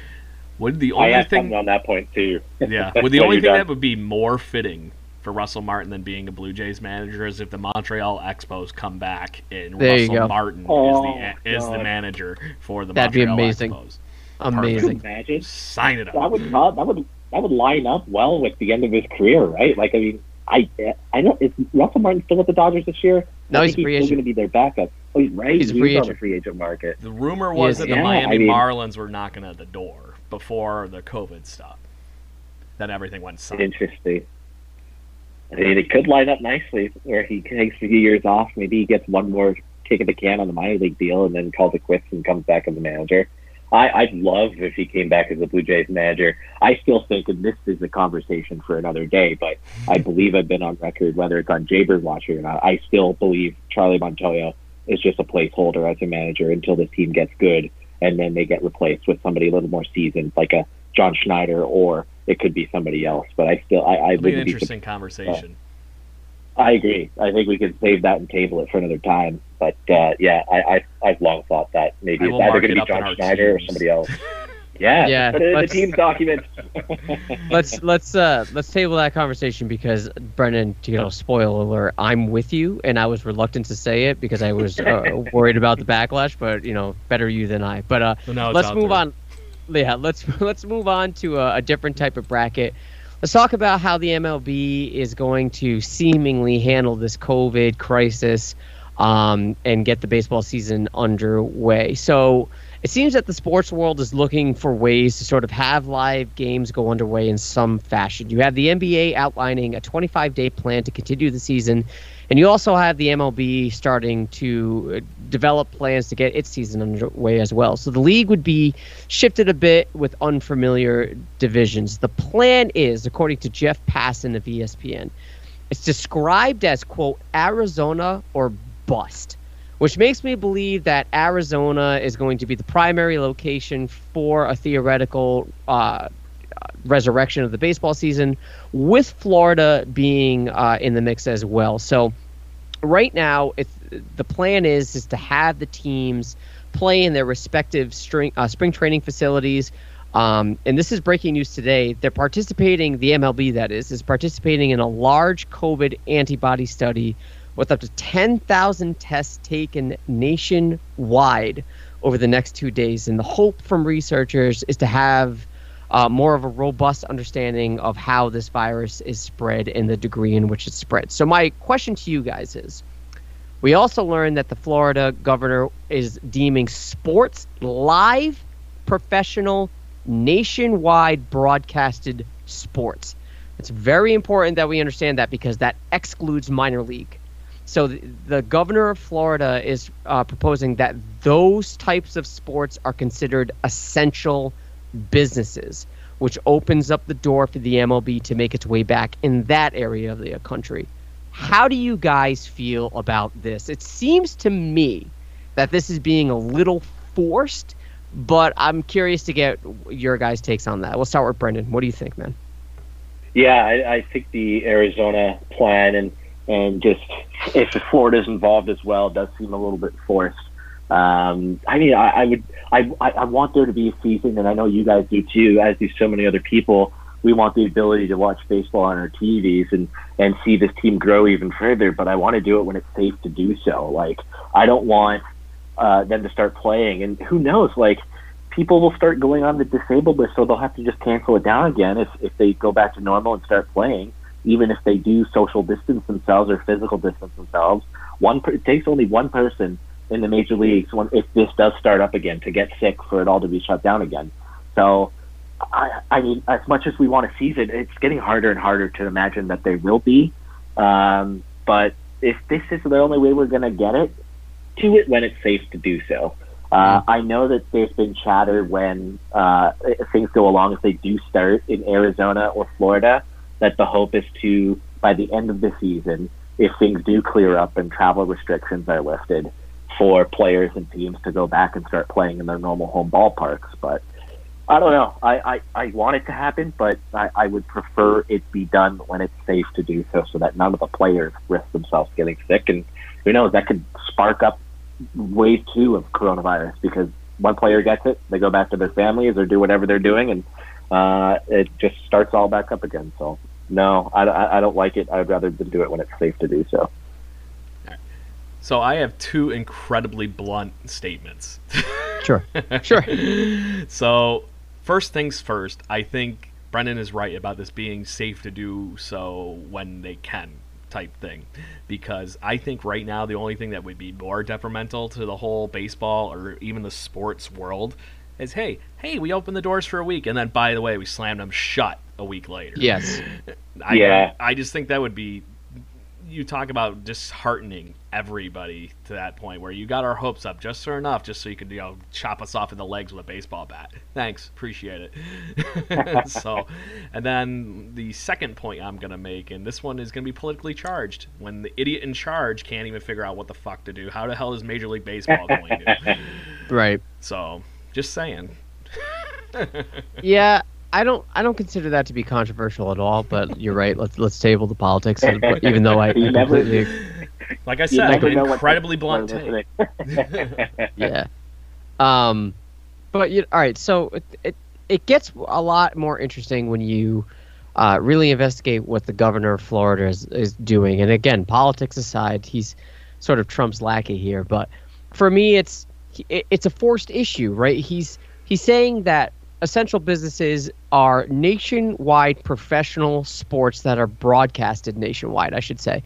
Would the only asked thing, on that point too. yeah, would the only thing done. that would be more fitting for Russell Martin than being a Blue Jays manager is if the Montreal Expos come back and There Russell. Martin Oh, is the is the manager for the Montreal Expos. That'd be amazing. Expos. Amazing. Imagine Sign it up. that up. would that would that would line up well with the end of his career, right? Like I mean, I I know is Russell Martin still with the Dodgers this year? No, I he's a think free still going to be their backup. Oh, he's right. He's a free on agent. the free agent market. The rumor was that the yeah, Miami I mean- Marlins were knocking at the door before the COVID stuff. then everything went south. Interesting. Mean, it could line up nicely where he takes a few years off. Maybe he gets one more kick of the can on the minor league deal and then calls it quits and comes back as a manager. I, I'd love if he came back as a Blue Jays manager. I still think, and this is a conversation for another day, but I believe I've been on record, whether it's on Jaybird Watcher or not, I still believe Charlie Montoyo is just a placeholder as a manager until the team gets good, and then they get replaced with somebody a little more seasoned, like a John Schneider, or it could be somebody else. But I still, I, I It'll be an wouldn't be interesting conversation. I agree. I think we could save that and table it for another time. But uh, yeah, I, I I've long thought that maybe it's either going to be John our Schneider or somebody else. Yeah, Yeah, put the let's- team documents. let's let's uh let's table that conversation because Brendan, you know, spoiler alert, I'm with you, and I was reluctant to say it because I was uh, worried about the backlash. But you know, better you than I. But uh, So let's move there. on. Yeah, let's let's move on to a, a different type of bracket. Let's talk about how the MLB is going to seemingly handle this COVID crisis um, and get the baseball season underway. So it seems that the sports world is looking for ways to sort of have live games go underway in some fashion. You have the NBA outlining a 25 day plan to continue the season, and you also have the MLB starting to uh, develop plans to get its season underway as well. So the league would be shifted a bit with unfamiliar divisions. The plan is, according to Jeff Passan of ESPN, it's described as, quote, Arizona or bust which makes me believe that Arizona is going to be the primary location for a theoretical uh, resurrection of the baseball season, with Florida being uh, in the mix as well. So, right now, the plan is is to have the teams play in their respective string, uh, spring training facilities. Um, and this is breaking news today. They're participating, the MLB that is, is participating in a large COVID antibody study with up to 10,000 tests taken nationwide over the next two days. And the hope from researchers is to have uh, more of a robust understanding of how this virus is spread and the degree in which it spreads. So, my question to you guys is we also learned that the Florida governor is deeming sports live, professional, nationwide broadcasted sports. It's very important that we understand that because that excludes minor league. So the, the governor of Florida is uh, proposing that those types of sports are considered essential businesses, which opens up the door for the MLB to make its way back in that area of the country. How do you guys feel about this? It seems to me that this is being a little forced, but I'm curious to get your guys' takes on that. We'll start with Brendan. What do you think, man? Yeah, I, I think the Arizona plan and and just if Florida's involved as well it does seem a little bit forced. Um, I mean, I, I would, I, I want there to be a season, and I know you guys do too, as do so many other people. We want the ability to watch baseball on our TVs and and see this team grow even further. But I want to do it when it's safe to do so. Like I don't want uh, them to start playing, and who knows, like people will start going on the disabled list, so they'll have to just cancel it down again if if they go back to normal and start playing even if they do social distance themselves or physical distance themselves, one per, it takes only one person in the major leagues when if this does start up again to get sick for it all to be shut down again. So, I, I mean, as much as we want to seize it, it's getting harder and harder to imagine that they will be. Um, but if this is the only way we're going to get it, to it when it's safe to do so. Uh, I know that there's been chatter when uh, things go along if they do start in Arizona or Florida that the hope is to, by the end of the season, if things do clear up and travel restrictions are lifted, for players and teams to go back and start playing in their normal home ballparks. But I don't know. I, I, I want it to happen, but I, I would prefer it be done when it's safe to do so, so that none of the players risk themselves getting sick. And who knows, that could spark up wave two of coronavirus because one player gets it, they go back to their families or do whatever they're doing, and uh, it just starts all back up again. So no, I, I I don't like it. I'd rather than do it when it's safe to do so. So I have two incredibly blunt statements. Sure. Sure. so first things first, I think Brendan is right about this being safe to do so when they can type thing. Because I think right now the only thing that would be more detrimental to the whole baseball or even the sports world is hey, hey, we opened the doors for a week and then by the way we slammed them shut a week later. Yes. I, Yeah. I just think that would be. You talk about disheartening everybody to that point where you got our hopes up just for enough, just so you could you know chop us off in the legs with a baseball bat. Thanks, appreciate it. so, and then the second point I'm gonna make, and this one is gonna be politically charged. When the idiot in charge can't even figure out what the fuck to do, how the hell is Major League Baseball going to? Right. So, just saying. Yeah, I don't I don't consider that to be controversial at all, but you're right. Let's let's table the politics even though I You never- completely Like I said, never an incredibly blunt take. yeah. Um, but you all right. So it, it it gets a lot more interesting when you uh, really investigate what the governor of Florida is, is doing. And again, politics aside, he's sort of Trump's lackey here. But for me, it's it, it's a forced issue, right? He's he's saying that essential businesses are nationwide professional sports that are broadcasted nationwide. I should say.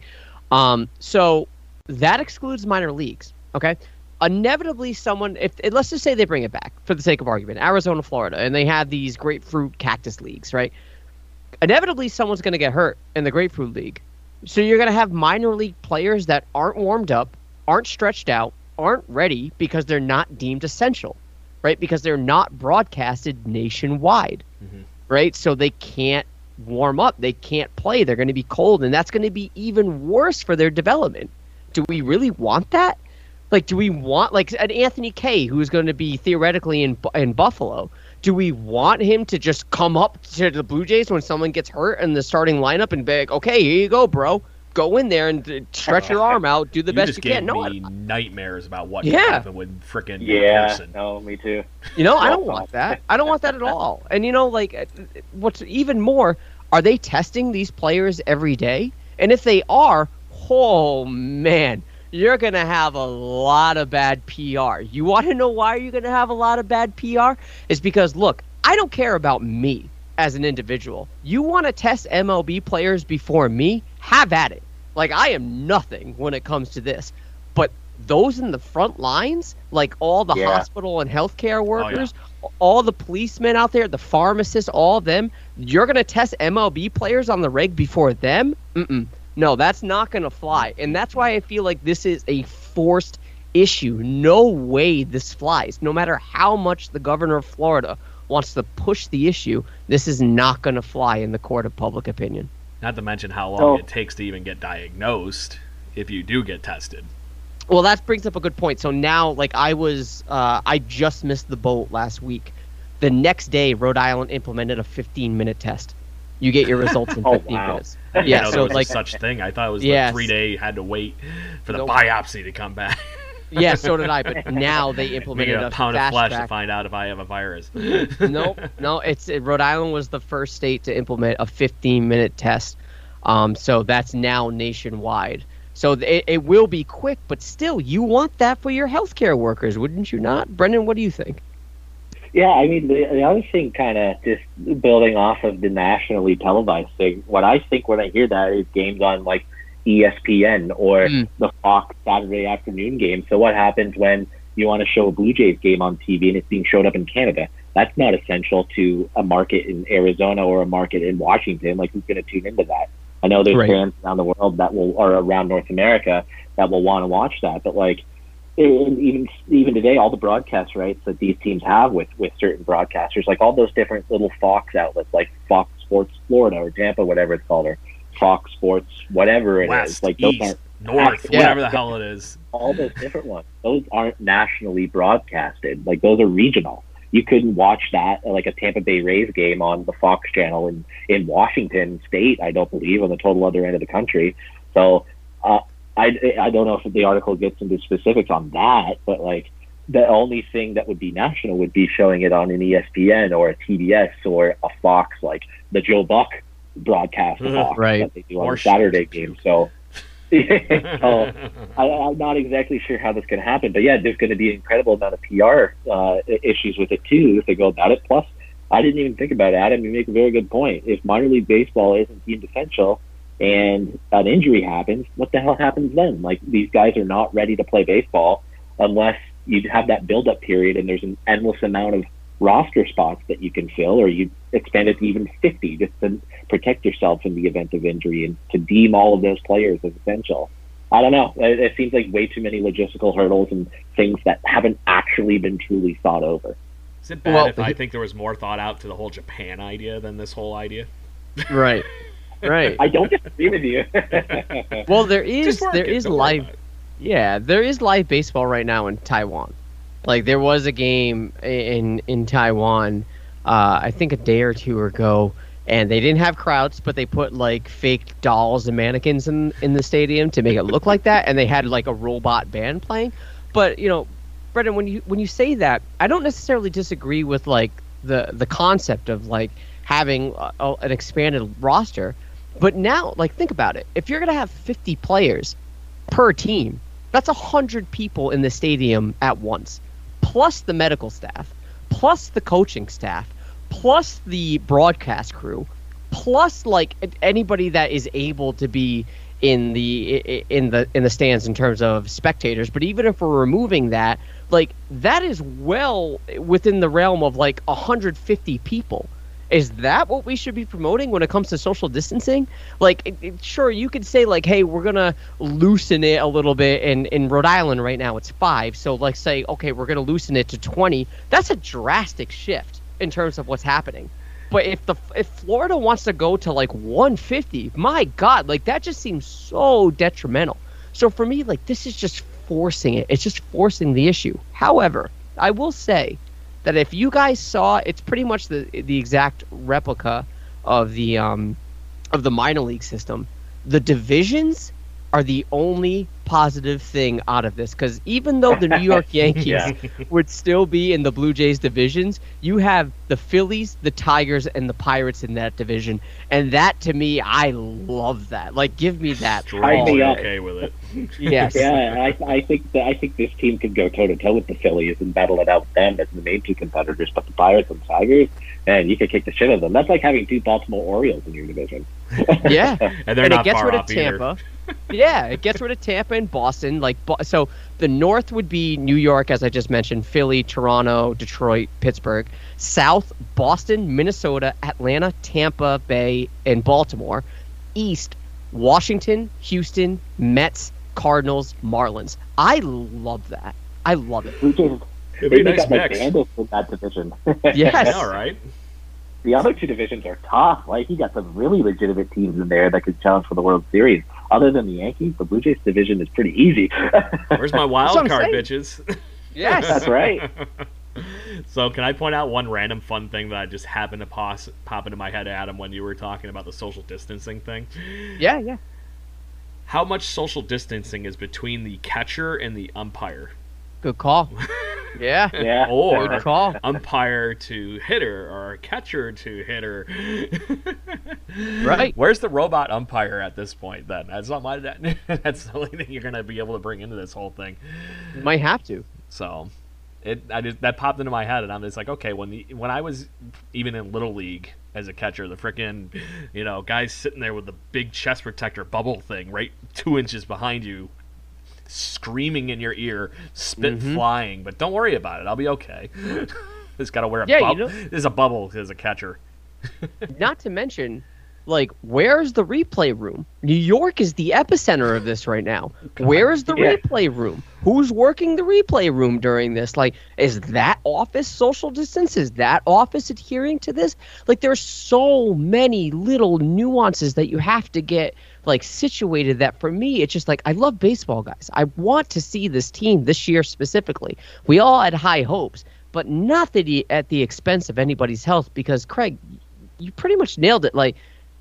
Um, so that excludes minor leagues. Okay. Inevitably, someone, if- let's just say they bring it back for the sake of argument, Arizona, Florida, and they have these grapefruit cactus leagues, right? Inevitably, someone's going to get hurt in the grapefruit league. So you're going to have minor league players that aren't warmed up, aren't stretched out, aren't ready because they're not deemed essential, right? Because they're not broadcasted nationwide, mm-hmm. right? So they can't warm up, they can't play, they're going to be cold, and that's going to be even worse for their development. Do we really want that? Like, do we want like an Anthony Kay who's going to be theoretically in in Buffalo? Do we want him to just come up to the Blue Jays when someone gets hurt in the starting lineup and be like, "Okay, here you go, bro, go in there and uh, stretch your arm out, do the you best just you gave can"? No, I, nightmares about what Yeah. could happen with frickin' Yeah, Pearson. no, me too. You know, I don't want that. I don't want that at all. And you know, like, uh, what's even more, are they testing these players every day? And if they are, oh man, you're gonna have a lot of bad PR. You want to know why you're gonna have a lot of bad PR? Is because look, I don't care about me as an individual. You want to test MLB players before me? Have at it. Like I am nothing when it comes to this. But those in the front lines, like all the Yeah. hospital and healthcare oh, workers, all the policemen out there, the pharmacists, all of them, you're going to test MLB players on the reg before them? Mm-mm. No, that's not going to fly. And that's why I feel like this is a forced issue. No way this flies. No matter how much the governor of Florida wants to push the issue, this is not going to fly in the court of public opinion. Not to mention how long Oh. it takes to even get diagnosed if you do get tested. Well, that brings up a good point. So now, like, I was, uh, I just missed the boat last week. The next day, Rhode Island implemented a 15 minute test. You get your results in Oh, 15 wow. minutes. I didn't Yeah, know so was like, such thing. I thought it was Yes. the three day had to wait for the Nope. biopsy to come back. yeah, so did I. But now they Me implemented a a pound of fast flesh to find out if I have a virus. no, no. It's it, Rhode Island was the first state to implement a 15 minute test. Um, so that's now nationwide. So it, it will be quick, but still, you want that for your healthcare workers, wouldn't you not, Brendan? What do you think? Yeah, I mean, the, the other thing, kind of just building off of the nationally televised thing, what I think when I hear that is games on like ESPN or Mm. the Fox Saturday afternoon game. So what happens when you want to show a Blue Jays game on TV and it's being showed up in Canada? That's not essential to a market in Arizona or a market in Washington. Like, who's going to tune into that? I know there's Right. fans around the world that will, or around North America, that will want to watch that. But like, even even today, all the broadcast rights that these teams have with with certain broadcasters, like all those different little Fox outlets, like Fox Sports Florida or Tampa, whatever it's called, or Fox Sports, whatever it is, West, like those East, North, Yeah. whatever the hell it is. all those different ones. Those aren't nationally broadcasted. Like those are regional. You couldn't watch that like a Tampa Bay Rays game on the Fox channel in in Washington State. I don't believe on the total other end of the country. So uh, I I don't know if the article gets into specifics on that, but like the only thing that would be national would be showing it on an ESPN or a TBS or a Fox, like the Joe Buck broadcast of Mhm. Right. that they do on Or Saturday shit. game. So. so I, I'm not exactly sure how this can happen, but yeah, there's going to be an incredible amount of PR uh, issues with it too if they go about it. Plus, I didn't even think about it, Adam. You make a very good point. If minor league baseball isn't deemed essential and an injury happens, what the hell happens then? Like these guys are not ready to play baseball unless you have that build-up period and there's an endless amount of roster spots that you can fill, or you expand it to even 50 just to protect yourself in the event of injury and to deem all of those players as essential. I don't know. It, it seems like way too many logistical hurdles and things that haven't actually been truly thought over. Is it bad well, if I think there was more thought out to the whole Japan idea than this whole idea? Right. Right. I don't disagree with you. well, there is there is live yeah, there is live baseball right now in Taiwan. Like there was a game in in Taiwan, uh, I think a day or two ago, and they didn't have crowds, but they put like fake dolls and mannequins in in the stadium to make it look like that, and they had like a robot band playing. But you know, Brendan, when you when you say that, I don't necessarily disagree with like the the concept of like having a, an expanded roster. But now, like, think about it. If you're gonna have 50 players per team, that's 100 people in the stadium at once plus the medical staff, plus the coaching staff, plus the broadcast crew, plus like anybody that is able to be in the in the in the stands in terms of spectators. But even if we're removing that, like that is well within the realm of like 150 people. Is that what we should be promoting when it comes to social distancing? Like, it, it, sure, you could say like, "Hey, we're gonna loosen it a little bit." And in Rhode Island right now, it's five. So, like, say, okay, we're gonna loosen it to twenty. That's a drastic shift in terms of what's happening. But if the if Florida wants to go to like 150, my God, like that just seems so detrimental. So for me, like this is just forcing it. It's just forcing the issue. However, I will say that if you guys saw, it's pretty much the the exact replica of the um, of the minor league system. The divisions are the only positive thing out of this because even though the New York Yankees yeah. would still be in the Blue Jays divisions, you have the Phillies, the Tigers, and the Pirates in that division, and that to me, I love that. Like, give me that. I'm okay with it. yes. Yeah, I, I think that I think this team could go toe to toe with the Phillies and battle it out with them as the main two competitors. But the Pirates and Tigers, man, you could kick the shit out of them. That's like having two Baltimore Orioles in your division. yeah, and they're and not it gets far rid off of Tampa. Yeah, it gets rid of Tampa and Boston. Like so, the North would be New York, as I just mentioned, Philly, Toronto, Detroit, Pittsburgh. South, Boston, Minnesota, Atlanta, Tampa Bay, and Baltimore. East, Washington, Houston, Mets, Cardinals, Marlins. I love that. I love it. It'd be a nice mix. in that division. yes. All right the other two divisions are tough. Like you got some really legitimate teams in there that could challenge for the World Series. Other than the Yankees, the Blue Jays division is pretty easy. Where's my wild card, bitches? Yes, that's right. so, can I point out one random fun thing that just happened to pos- pop into my head, Adam, when you were talking about the social distancing thing? Yeah, yeah. How much social distancing is between the catcher and the umpire? Good call. Yeah. Yeah. Or Good call. umpire to hitter or catcher to hitter. right. Where's the robot umpire at this point then? That's not my that's the only thing you're gonna be able to bring into this whole thing. You might have to. So it I just that popped into my head and I'm just like, okay, when the when I was even in little league as a catcher, the freaking you know, guys sitting there with the big chest protector bubble thing right two inches behind you screaming in your ear, spit mm-hmm. flying. But don't worry about it. I'll be okay. Just got to wear a yeah, bubble. You know, There's a bubble as a catcher. not to mention, like, where's the replay room? New York is the epicenter of this right now. God, Where is the yeah. replay room? Who's working the replay room during this? Like, is that office social distance? Is that office adhering to this? Like, there's so many little nuances that you have to get like situated that for me it's just like I love baseball guys. I want to see this team this year specifically. We all had high hopes, but not that he, at the expense of anybody's health because Craig, you pretty much nailed it. Like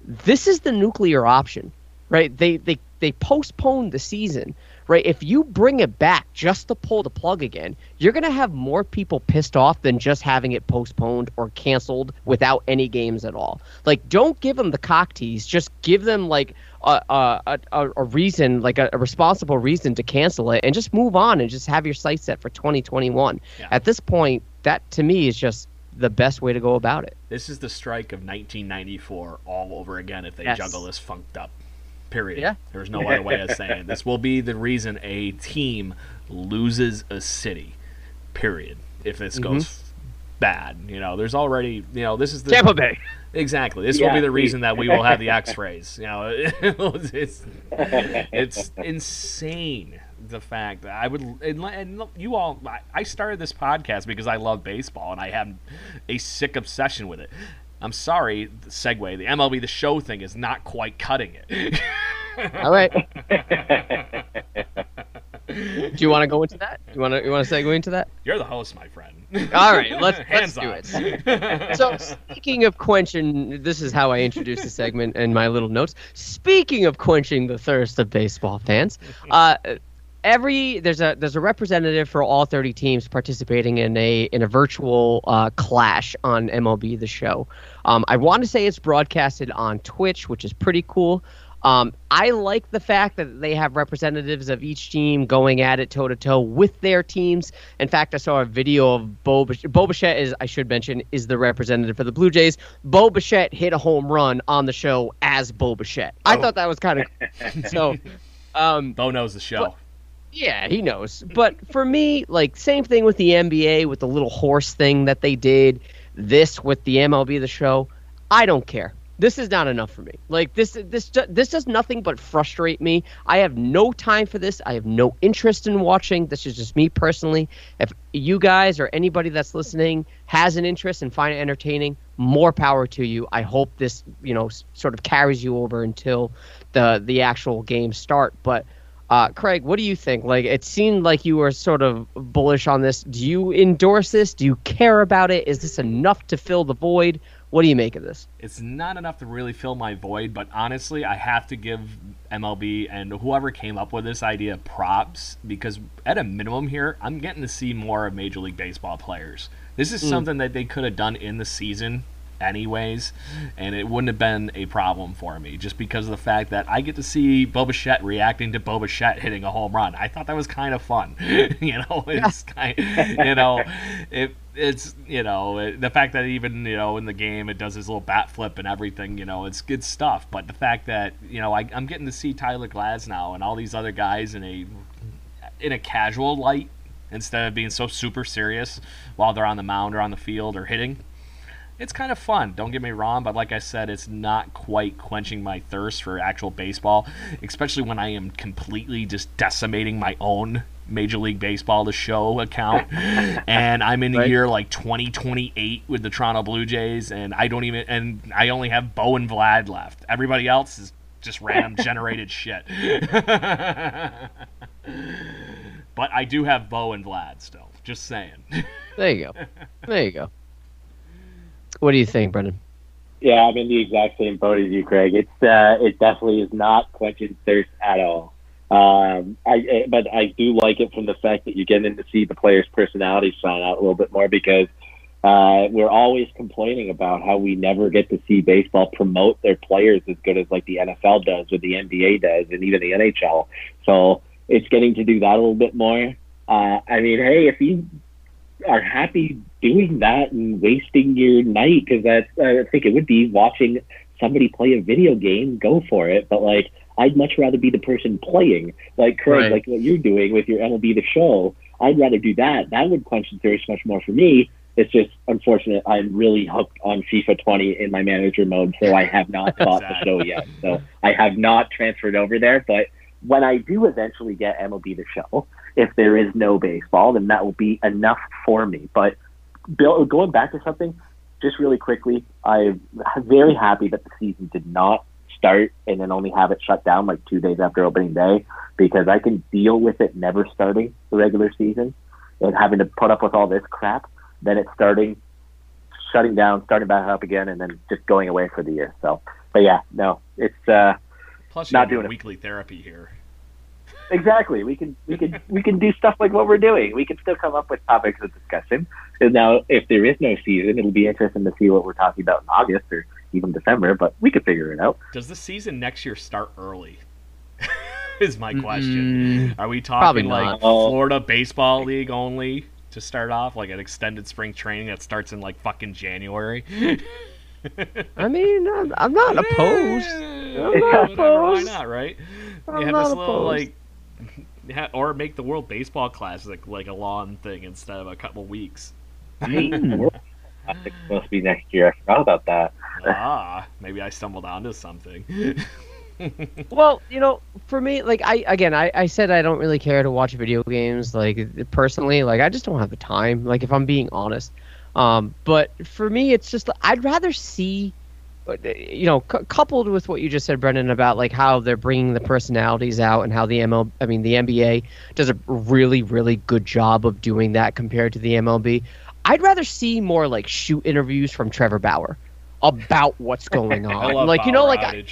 this is the nuclear option, right? They they they postponed the season right? If you bring it back just to pull the plug again, you're going to have more people pissed off than just having it postponed or canceled without any games at all. Like, don't give them the cock tease. Just give them like a a, a, a reason, like a, a, responsible reason to cancel it, and just move on and just have your sight set for 2021. Yeah. At this point, that to me is just the best way to go about it. This is the strike of 1994 all over again if they yes. juggle this funked up. Period. Yeah. There's no other way of saying it. This will be the reason a team loses a city. Period. If this mm-hmm. goes bad. You know, there's already you know this is the Tampa Bay. Exactly. This Yeah. will be the reason that we will have the X-rays. You know, it's it's insane the fact that I would and, and you all. I- I started this podcast because I love baseball and I have a sick obsession with it. I'm sorry, the segue. The MLB the Show thing is not quite cutting it. All right. Do you want to go into that? Do You want to you want to segue into that? You're the host, my friend. All right, let's- let's do it. So speaking of quenching, this is how I introduce the segment in my little notes. Speaking of quenching the thirst of baseball fans, uh, every there's a there's a representative for all 30 teams participating in a in a virtual uh, clash on MLB The Show. Um, I want to say it's broadcasted on Twitch, which is pretty cool. Um, I like the fact that they have representatives of each team going at it toe to toe with their teams. In fact, I saw a video of Bo. Bichette. Bo Bichette is, I should mention, is the representative for the Blue Jays. Bo Bichette hit a home run on the show as Bo Bichette. I Oh. thought that was kind of so. Um, Bo knows the show. What? yeah, he knows. But for me, like same thing with the NBA with the little horse thing that they did. This with the MLB the show, I don't care. This is not enough for me. Like this this this does nothing but frustrate me. I have no time for this. I have no interest in watching. This is just me personally. If you guys or anybody that's listening has an interest and find it entertaining, more power to you. I hope this, you know, sort of carries you over until the the actual games start. But uh, Craig, what do you think? Like, it seemed like you were sort of bullish on this. Do you endorse this? Do you care about it? Is this enough to fill the void? What do you make of this? it's not enough to really fill my void, but honestly, I have to give MLB and whoever came up with this idea props because at a minimum here, I'm getting to see more of Major League Baseball players. This is mm. something that they could have done in the season anyways, and it wouldn't have been a problem for me just because of the fact that I get to see Bo Bichette reacting to Bo Bichette hitting a home run. I thought that was kind of fun. you know, it's kind you know, it it's you know it, the fact that even you know in the game it does his little bat flip and everything you know it's good stuff but the fact that you know I, i'm getting to see tyler glasnow and all these other guys in a in a casual light instead of being so super serious while they're on the mound or on the field or hitting it's kind of fun don't get me wrong but like i said it's not quite quenching my thirst for actual baseball especially when i am completely just decimating my own major league baseball the show account and i'm in the Right. year like 2028 with the toronto blue jays and i don't even and i only have bo and vlad left everybody else is just random generated shit but i do have bo and vlad still just saying There you go. There you go. What do you think, Brendan? Yeah, I'm in the exact same boat as you, Craig. It's uh, it definitely is not quenching thirst at all. Um, I but I do like it from the fact that you're getting to see the players' personalities shine out a little bit more because uh, we're always complaining about how we never get to see baseball promote their players as good as like the NFL does or the NBA does and even the NHL. So it's getting to do that a little bit more. Uh, I mean, hey, if you are happy doing that and wasting your night because that's I think it would be watching somebody play a video game. Go for it, but like I'd much rather be the person playing, like Craig, Right. like what you're doing with your MLB the Show. I'd rather do that. That would quench the thirst much more for me. It's just unfortunate. I'm really hooked on FIFA 20 in my manager mode, so I have not bought the show yet. So I have not transferred over there. But when I do eventually get MLB the Show, if there is no baseball, then that will be enough for me. But Bill, going back to something, just really quickly, I'm very happy that the season did not start and then only have it shut down like two days after opening day because I can deal with it never starting the regular season and having to put up with all this crap than it starting, shutting down, starting back up again, and then just going away for the year. So, but yeah, no, it's uh, plus Not doing doing it. weekly therapy here exactly we can we can we can do stuff like what we're doing. We can still come up with topics of discussion. And now, if there is no season, it'll be interesting to see what we're talking about in August or even December. But we could figure it out. Does the season next year start early? is my question. Are we talking like not. Florida Baseball League only to start off, like an extended spring training that starts in like fucking January? I mean, I'm, I'm not opposed. I'm not Whatever, why opposed. not, right? I'm you have not this little opposed. like. ha- Or make the World Baseball Classic like a long thing instead of a couple weeks. World, Classic supposed to be next year. I forgot about that. ah, maybe I stumbled onto something. well, you know, for me, like I again, I, I said I don't really care to watch video games. Like personally, like I just don't have the time. Like if I'm being honest, um, but for me, it's just I'd rather see, you know, c- coupled with what you just said, Brendan, about like how they're bringing the personalities out and how the ML, I mean, the NBA does a really, really good job of doing that compared to the MLB. I'd rather see more like shoot interviews from Trevor Bauer about what's going on. like you know, like. I,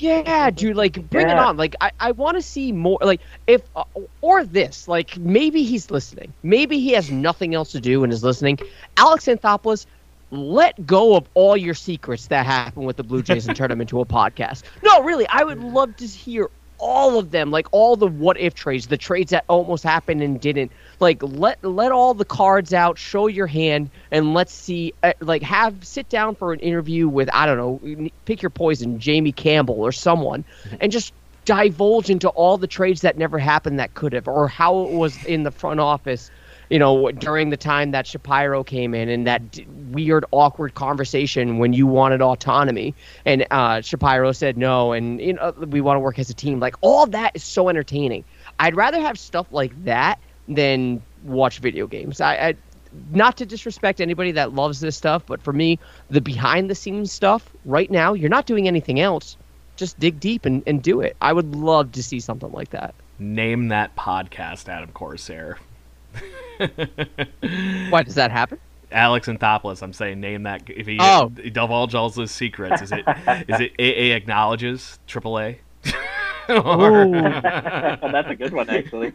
yeah, dude, like bring yeah. it on. Like I, I want to see more. Like if uh, or this, like maybe he's listening. Maybe he has nothing else to do and is listening. Alex Anthopoulos, let go of all your secrets that happen with the Blue Jays and turn them into a podcast. No, really, I would love to hear all of them, like all the what if trades, the trades that almost happened and didn't. Like let let all the cards out, show your hand, and let's see. Uh, like have sit down for an interview with I don't know, pick your poison, Jamie Campbell or someone, and just divulge into all the trades that never happened that could have, or how it was in the front office you know, during the time that Shapiro came in and that weird, awkward conversation when you wanted autonomy and uh, Shapiro said no, and you know, we want to work as a team. Like all that is so entertaining. I'd rather have stuff like that than watch video games. I, I not to disrespect anybody that loves this stuff, but for me, the behind the scenes stuff right now, you're not doing anything else. Just dig deep and, and do it. I would love to see something like that. Name that podcast, Adam Corsair. Why does that happen? Alex Anthopoulos. I'm saying name that if he, oh. divulge all his secrets. Is it is it AA acknowledges AAA? oh, that's a good one actually.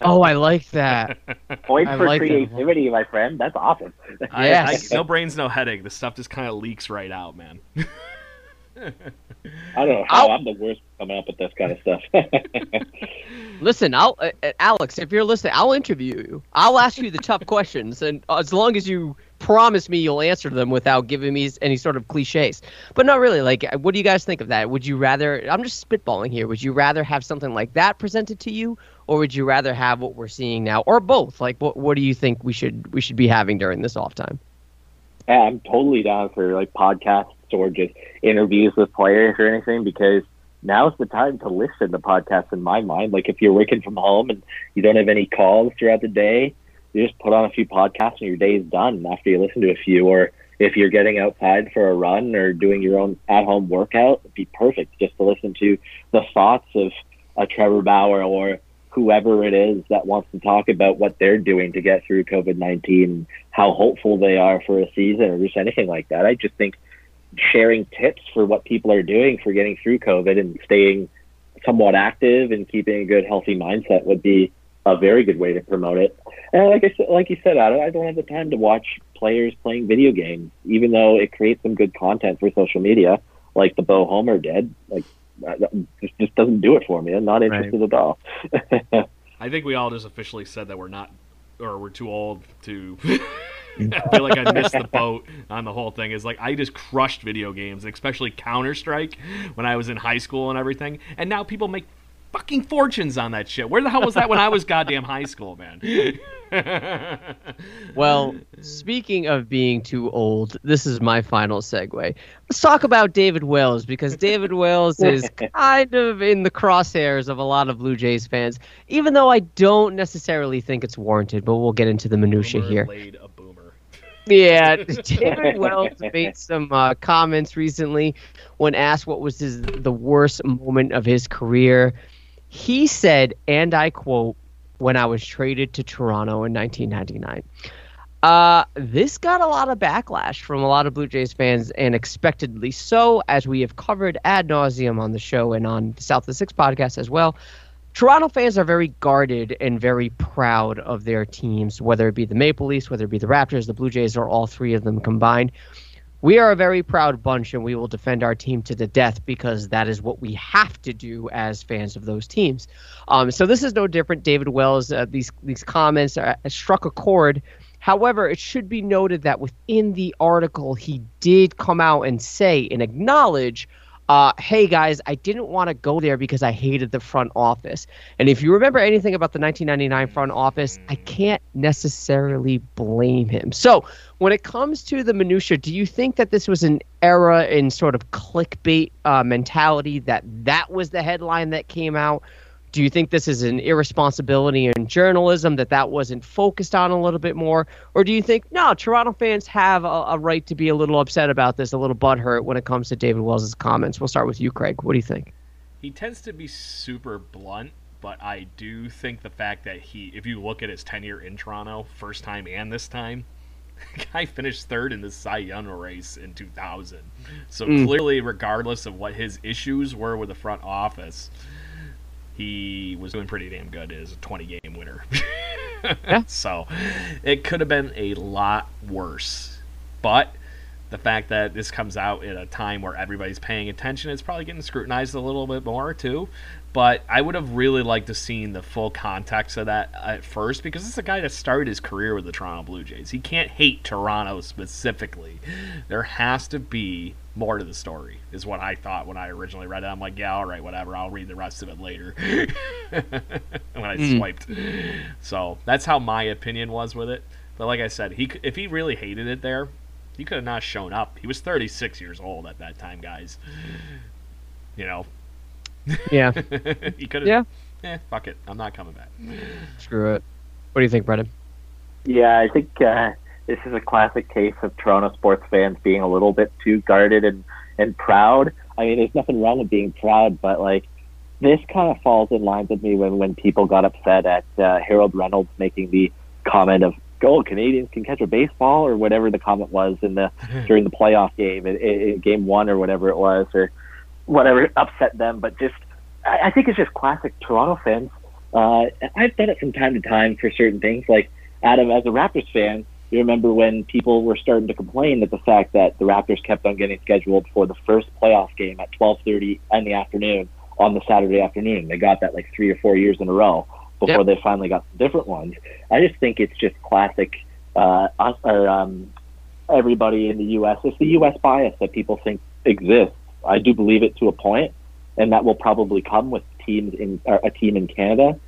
oh, I like that. Point for like creativity, my friend. That's awesome. Yes. I, I, no brains, no headache. The stuff just kind of leaks right out, man. I don't know how i am the worst coming up with this kind of stuff. Listen, I'll uh, uh, Alex, if you're listening, I'll interview you. I'll ask you the tough questions, and as long as you promise me you'll answer them without giving me any sort of cliches. But not really. Like, what do you guys think of that? Would you rather? I'm just spitballing here. Would you rather have something like that presented to you, or would you rather have what we're seeing now, or both? Like, what what do you think we should we should be having during this off time? Yeah, I'm totally down for like podcasts or just interviews with players or anything because now's the time to listen to podcasts in my mind. Like if you're working from home and you don't have any calls throughout the day, you just put on a few podcasts and your day is done after you listen to a few. Or if you're getting outside for a run or doing your own at home workout, it'd be perfect just to listen to the thoughts of a Trevor Bauer or whoever it is that wants to talk about what they're doing to get through COVID 19, how hopeful they are for a season or just anything like that. I just think sharing tips for what people are doing for getting through COVID and staying somewhat active and keeping a good, healthy mindset would be a very good way to promote it. And like I said, like you said, I don't have the time to watch players playing video games, even though it creates some good content for social media, like the Bo Homer did. Like, just just doesn't do it for me. I'm not interested right. at all. I think we all just officially said that we're not, or we're too old to I feel like I missed the boat on the whole thing. Is like I just crushed video games, especially Counter Strike, when I was in high school and everything. And now people make fucking fortunes on that shit. Where the hell was that when I was goddamn high school, man? well, speaking of being too old, this is my final segue. Let's talk about David Wells because David Wells is kind of in the crosshairs of a lot of Blue Jays fans, even though I don't necessarily think it's warranted. But we'll get into the minutia here. Yeah, David Wells made some uh, comments recently when asked what was his the worst moment of his career. He said, and I quote, "When I was traded to Toronto in 1999." Uh, this got a lot of backlash from a lot of Blue Jays fans, and expectedly so, as we have covered ad nauseum on the show and on the South of the Six podcast as well. Toronto fans are very guarded and very proud of their teams, whether it be the Maple Leafs, whether it be the Raptors, the Blue Jays, or all three of them combined. We are a very proud bunch, and we will defend our team to the death because that is what we have to do as fans of those teams. Um, so this is no different. David Wells, uh, these these comments uh, struck a chord. However, it should be noted that within the article, he did come out and say and acknowledge uh, hey guys, I didn't want to go there because I hated the front office. And if you remember anything about the 1999 front office, I can't necessarily blame him. So when it comes to the minutia, do you think that this was an era in sort of clickbait uh, mentality that that was the headline that came out? Do you think this is an irresponsibility in journalism that that wasn't focused on a little bit more? Or do you think, no, Toronto fans have a, a right to be a little upset about this, a little butthurt when it comes to David Wells' comments? We'll start with you, Craig. What do you think? He tends to be super blunt, but I do think the fact that he, if you look at his tenure in Toronto, first time and this time, guy finished third in the Cy Young race in 2000. So mm. clearly, regardless of what his issues were with the front office, he was doing pretty damn good as a 20 game winner. yeah. So it could have been a lot worse. But the fact that this comes out at a time where everybody's paying attention, it's probably getting scrutinized a little bit more too. But I would have really liked to seen the full context of that at first because this is a guy that started his career with the Toronto Blue Jays. He can't hate Toronto specifically. There has to be more to the story, is what I thought when I originally read it. I'm like, yeah, all right, whatever. I'll read the rest of it later when I mm. swiped. So that's how my opinion was with it. But like I said, he if he really hated it there, he could have not shown up. He was 36 years old at that time, guys. You know, yeah. he could have. Yeah. Eh, fuck it. I'm not coming back. Screw it. What do you think, Brendan? Yeah, I think uh, this is a classic case of Toronto sports fans being a little bit too guarded and, and proud. I mean, there's nothing wrong with being proud, but like this kind of falls in line with me when when people got upset at uh, Harold Reynolds making the comment of "Go, oh, Canadians can catch a baseball" or whatever the comment was in the during the playoff game, in, in game one or whatever it was, or whatever upset them, but just I, I think it's just classic Toronto fans. Uh, I've done it from time to time for certain things. Like Adam, as a Raptors fan, you remember when people were starting to complain that the fact that the Raptors kept on getting scheduled for the first playoff game at 12:30 in the afternoon on the Saturday afternoon. They got that like three or four years in a row before yep. they finally got some different ones. I just think it's just classic. Uh, or, um, everybody in the U.S. It's the U.S. bias that people think exists I do believe it to a point, and that will probably come with teams in a team in Canada.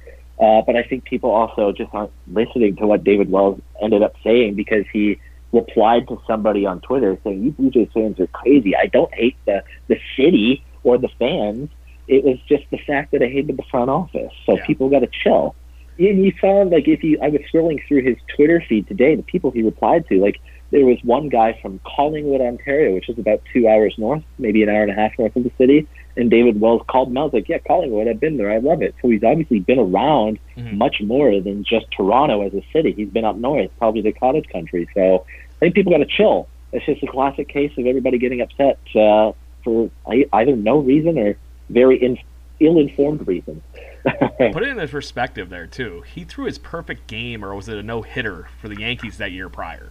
Uh, but I think people also just aren't listening to what David Wells ended up saying because he replied to somebody on Twitter saying, "You Blue Jays fans are crazy. I don't hate the the city or the fans. It was just the fact that I hated the front office. So yeah. people got to chill." And you saw like if you, I was scrolling through his Twitter feed today, the people he replied to, like there was one guy from Collingwood, Ontario, which is about two hours north, maybe an hour and a half north of the city. And David Wells called him out. I was like, yeah, Collingwood, I've been there. I love it. So he's obviously been around mm-hmm. much more than just Toronto as a city. He's been up north, probably the cottage country. So I think people got to chill. It's just a classic case of everybody getting upset uh, for either no reason or very in- ill-informed reasons. Put it in perspective there too. He threw his perfect game, or was it a no hitter for the Yankees that year prior?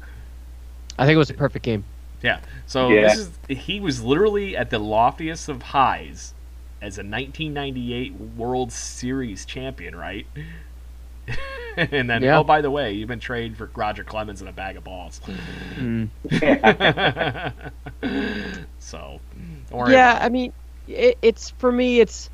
I think it was a perfect game. Yeah. So yeah. this is he was literally at the loftiest of highs as a 1998 World Series champion, right? and then, yeah. oh, by the way, you've been traded for Roger Clemens and a bag of balls. Mm. so, yeah, I mean, it, it's for me, it's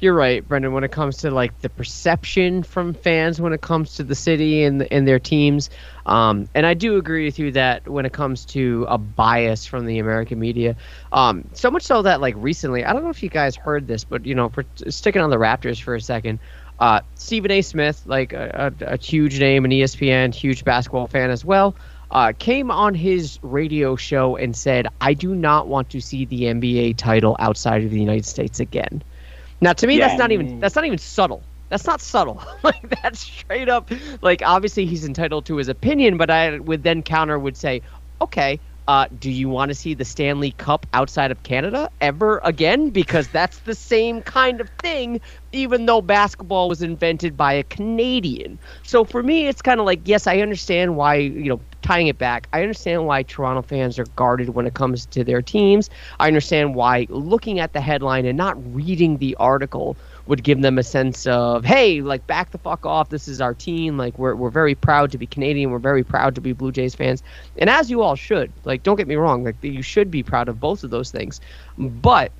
you're right, Brendan. When it comes to like the perception from fans, when it comes to the city and and their teams, um, and I do agree with you that when it comes to a bias from the American media, um, so much so that like recently, I don't know if you guys heard this, but you know, for sticking on the Raptors for a second, uh, Stephen A. Smith, like a, a, a huge name in ESPN, huge basketball fan as well. Uh, came on his radio show and said, I do not want to see the NBA title outside of the United States again. Now, to me, yeah. that's not even that's not even subtle. That's not subtle. like that's straight up. Like obviously he's entitled to his opinion, but I would then counter would say, okay, uh, do you want to see the Stanley Cup outside of Canada ever again? Because that's the same kind of thing, even though basketball was invented by a Canadian. So for me, it's kind of like, yes, I understand why, you know, tying it back, I understand why Toronto fans are guarded when it comes to their teams. I understand why looking at the headline and not reading the article would give them a sense of, hey, like back the fuck off. This is our team. Like we're we're very proud to be Canadian. We're very proud to be Blue Jays fans, and as you all should. Like don't get me wrong. Like you should be proud of both of those things, but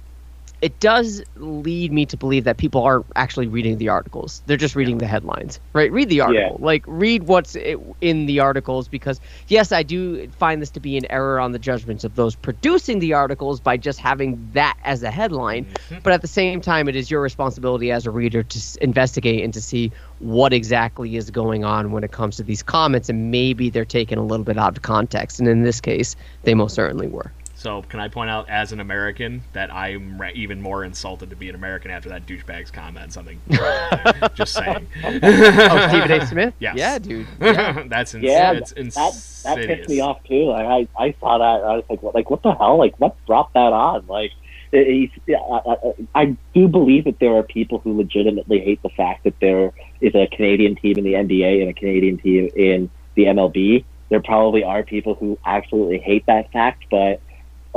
it does lead me to believe that people aren't actually reading the articles. They're just reading the headlines, right? Read the article. Yeah. Like, read what's in the articles because, yes, I do find this to be an error on the judgments of those producing the articles by just having that as a headline. Mm-hmm. But at the same time, it is your responsibility as a reader to investigate and to see what exactly is going on when it comes to these comments. And maybe they're taken a little bit out of context. And in this case, they most certainly were. So, can I point out, as an American, that I'm re- even more insulted to be an American after that douchebag's comment? Something. Just saying. Oh, Stephen A. Smith? Yes. Yeah, dude. Yeah. That's ins- Yeah, it's that insidious. that pissed me off too. Like I, I saw that. I was like, what, like what the hell? Like what brought that on? Like it, he's- yeah, I, I, I do believe that there are people who legitimately hate the fact that there is a Canadian team in the NBA and a Canadian team in the MLB. There probably are people who absolutely hate that fact, but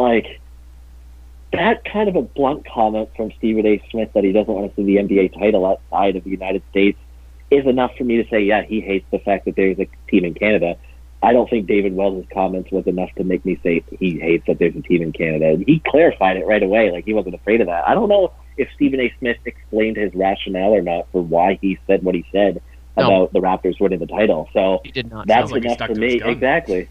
like that kind of a blunt comment from Stephen A. Smith that he doesn't want to see the NBA title outside of the United States is enough for me to say, yeah, he hates the fact that there's a team in Canada. I don't think David Wells' comments was enough to make me say he hates that there's a team in Canada. He clarified it right away, like he wasn't afraid of that. I don't know if Stephen A. Smith explained his rationale or not for why he said what he said No. about the Raptors winning the title. So He did not. that's Sounds like he enough for me. Exactly.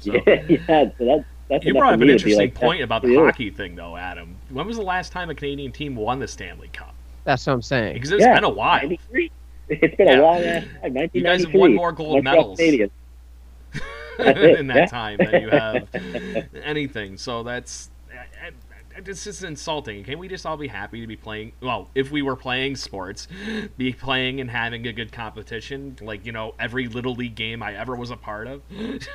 So- Yeah, yeah. So that's that's You brought up an interesting like, point about the you. hockey thing, though, Adam. When was the last time a Canadian team won the Stanley Cup? That's what I'm saying. Because it's Yeah, been a while. 93. It's been Yeah. a long ass time. You guys have won more gold Montreal medals. Canadiens. In that yeah. time than you have anything. So that's I- I- this is insulting. Can we just all be happy to be playing? Well, if we were playing sports, be playing and having a good competition, like you know every little league game I ever was a part of.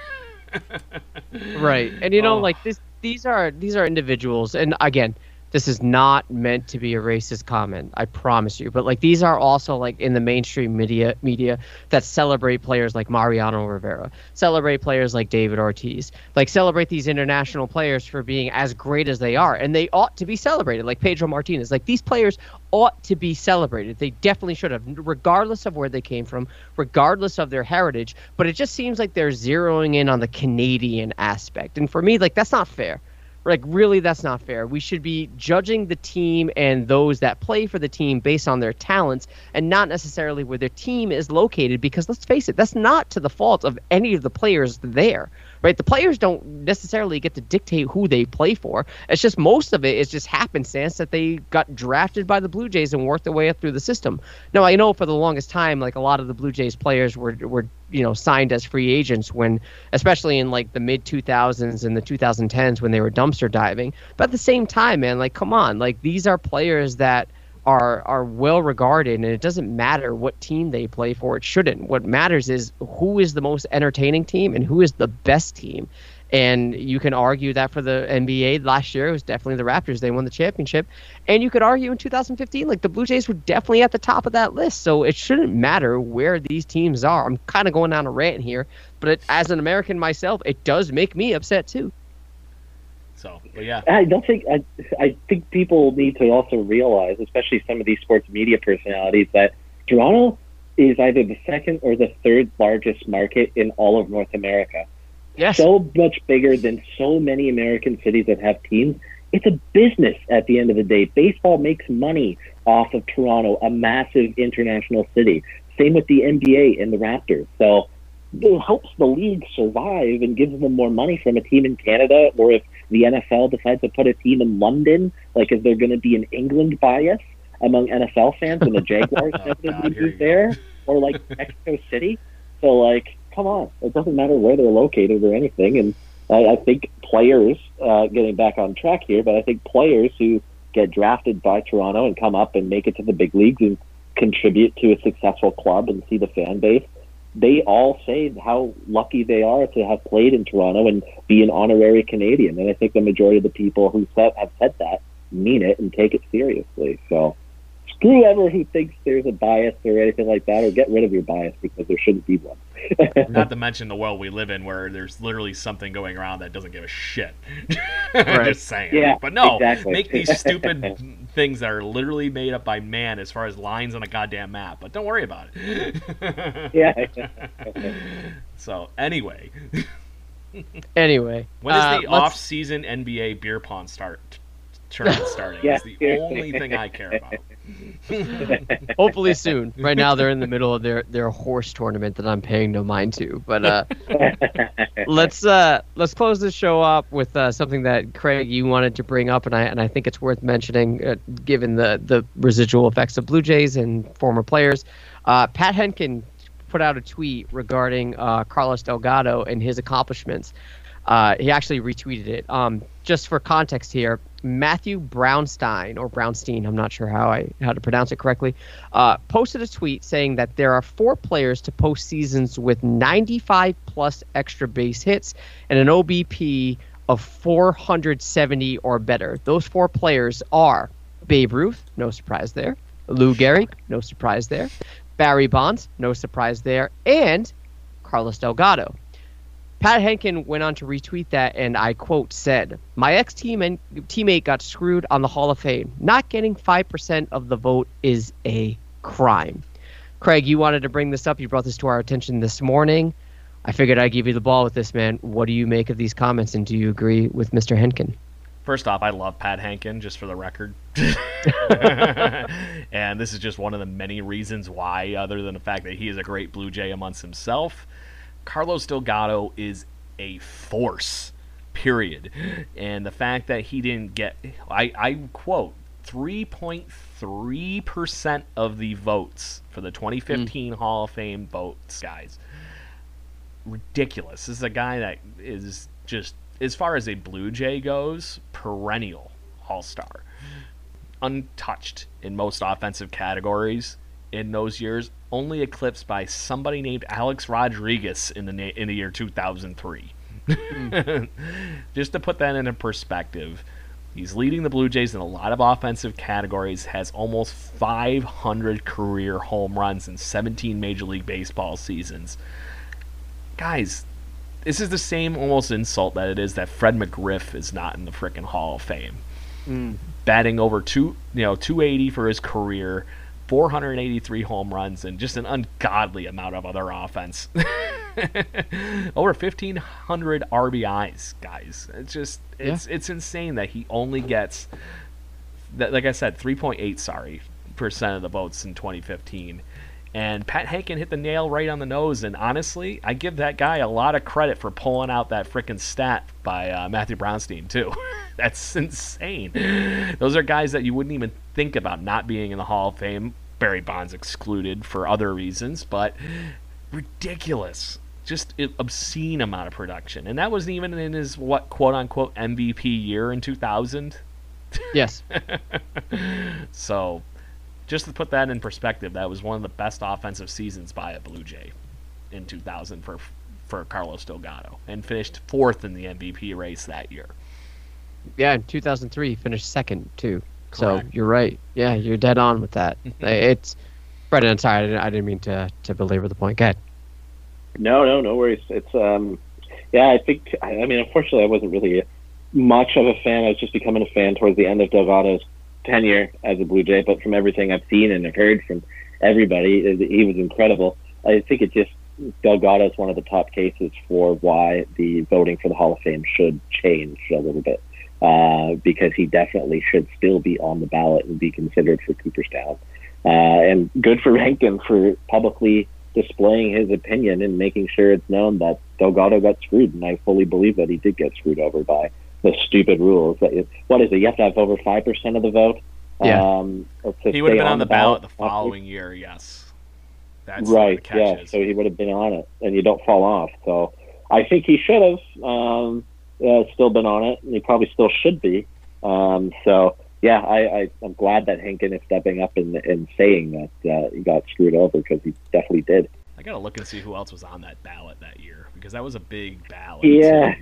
Right. And you know, Oh. like this these are these are individuals and again, this is not meant to be a racist comment, I promise you. But like these are also like in the mainstream media media that celebrate players like Mariano Rivera, celebrate players like David Ortiz, like celebrate these international players for being as great as they are. And they ought to be celebrated, like Pedro Martinez. Like these players ought to be celebrated. They definitely should have, regardless of where they came from, regardless of their heritage. But it just seems like they're zeroing in on the Canadian aspect. And for me, like, that's not fair. Like, really, that's not fair. We should be judging the team and those that play for the team based on their talents and not necessarily where their team is located because let's face it, that's not to the fault of any of the players there right? The players don't necessarily get to dictate who they play for. It's just most of it is just happenstance that they got drafted by the Blue Jays and worked their way up through the system. Now I know for the longest time, like a lot of the Blue Jays players were were you know signed as free agents when, especially in like the mid 2000s and the 2010s when they were dumpster diving. But at the same time, man, like come on, like these are players that are are well regarded and it doesn't matter what team they play for. It shouldn't. What matters is who is the most entertaining team and who is the best team and you can argue that for the NBA last year it was definitely the Raptors. They won the championship. And you could argue in 2015 like the Blue Jays were definitely at the top of that list. So it shouldn't matter where these teams are. I'm kind of going on a rant here but it, as an American myself it does make me upset too. So, but yeah, I don't think I, I think people need to also realize, especially some of these sports media personalities, that Toronto is either the second or the third largest market in all of North America. Yes So much bigger than so many American cities that have teams. It's a business at the end of the day. Baseball makes money off of Toronto, a massive international city. Same with the NBA and the Raptors. So it helps the league survive and gives them more money from a team in Canada, or if the NFL decides to put a team in London, like is there going to be an England bias among NFL fans when the Jaguars Oh, God, here move you go. there, or like Mexico City? So like, come on, it doesn't matter where they're located or anything. And I, I think players, uh, getting back on track here, but I think players who get drafted by Toronto and come up and make it to the big leagues and contribute to a successful club and see the fan base, they all say how lucky they are to have played in Toronto and be an honorary Canadian. And I think the majority of the people who said, have said that mean it and take it seriously. So screw ever who thinks there's a bias or anything like that, or get rid of your bias because there shouldn't be one. not to mention the world we live in, where there's literally something going around that doesn't give a shit. Right. Just saying. Yeah, but no, exactly. make these stupid things that are literally made up by man as far as lines on a goddamn map. But don't worry about it. yeah. So anyway, anyway when does uh, the let's- off-season NBA beer pong start? tournament starting. Yeah. It's the only thing I care about. Hopefully soon. Right now they're in the middle of their, their horse tournament that I'm paying no mind to. But uh, let's uh, let's close this show up with uh, something that Craig you wanted to bring up, and I and I think it's worth mentioning uh, given the the residual effects of Blue Jays and former players. Uh, Pat Hentgen put out a tweet regarding uh, Carlos Delgado and his accomplishments. Uh, he actually retweeted it. Um, just for context here, Matthew Brownstein or Brownstein, I'm not sure how I how to pronounce it correctly, uh, posted a tweet saying that there are four players to post seasons with 95 plus extra base hits and an OBP of 470 or better. Those four players are Babe Ruth, no surprise there. Lou Gehrig, no surprise there. Barry Bonds, no surprise there, and Carlos Delgado. Pat Hentgen went on to retweet that, and I quote said, "My ex team and teammate got screwed on the Hall of Fame. Not getting five percent of the vote is a crime." Craig, you wanted to bring this up. You brought this to our attention this morning. I figured I'd give you the ball with this, man. What do you make of these comments, and do you agree with Mr. Hentgen? First off, I love Pat Hentgen, just for the record. and this is just one of the many reasons why, other than the fact that he is a great Blue Jay amongst himself. Carlos Delgado is a force, period. And the fact that he didn't get, I, I quote, 3.3% of the votes for the 2015 hmm. Hall of Fame votes, guys. Ridiculous. This is a guy that is just, as far as a Blue Jay goes, perennial All Star. Untouched in most offensive categories in those years, only eclipsed by somebody named Alex Rodriguez in the na- in the year 2003. Just to put that into perspective, he's leading the Blue Jays in a lot of offensive categories, has almost 500 career home runs in 17 Major League Baseball seasons. Guys, this is the same almost insult that it is that Fred McGriff is not in the frickin' Hall of Fame. Mm. Batting over two, you know, 280 for his career, 483 home runs, and just an ungodly amount of other offense. over 1,500 RBIs, guys. It's just it's it's insane that he only gets that. Like I said, 3.8 sorry percent of the votes in 2015. And Pat Hentgen hit the nail right on the nose. And honestly, I give that guy a lot of credit for pulling out that freaking stat by uh, Matthew Brownstein, too. That's insane. Those are guys that you wouldn't even think about not being in the Hall of Fame. Barry Bonds excluded for other reasons, but ridiculous. Just an obscene amount of production. And that wasn't even in his, what, quote unquote, MVP year in 2000. Yes. So, just to put that in perspective, that was one of the best offensive seasons by a Blue Jay in 2000 for for Carlos Delgado, and finished fourth in the MVP race that year. Yeah, in 2003, he finished second too. So you're right. Yeah, you're dead on with that. it's Brendan. I'm sorry, I didn't, I didn't mean to to belabor the point. Go ahead. No, no, no worries. It's um, yeah. I think. I, I mean, unfortunately, I wasn't really much of a fan. I was just becoming a fan towards the end of Delgado's tenure as a Blue Jay. But from everything I've seen and heard from everybody, he was incredible. I think it just Delgado is one of the top cases for why the voting for the Hall of Fame should change a little bit. Uh, because he definitely should still be on the ballot and be considered for Cooperstown. Uh, and good for Rankin for publicly displaying his opinion and making sure it's known that Delgado got screwed. And I fully believe that he did get screwed over by the stupid rules. That is- What is it? You have to have over 5% of the vote? Yeah. Um, He would have been on the ballot the ballot. following year. Yes, that's right, The yeah. is. So he would have been on it, and you don't fall off. So I think he should have um, uh, still been on it, and he probably still should be. Um, so yeah, I, I, I'm glad that Hentgen is stepping up and, and saying that uh, he got screwed over because he definitely did. I gotta look and see who else was on that ballot that year because that was a big ballot. Yeah. too.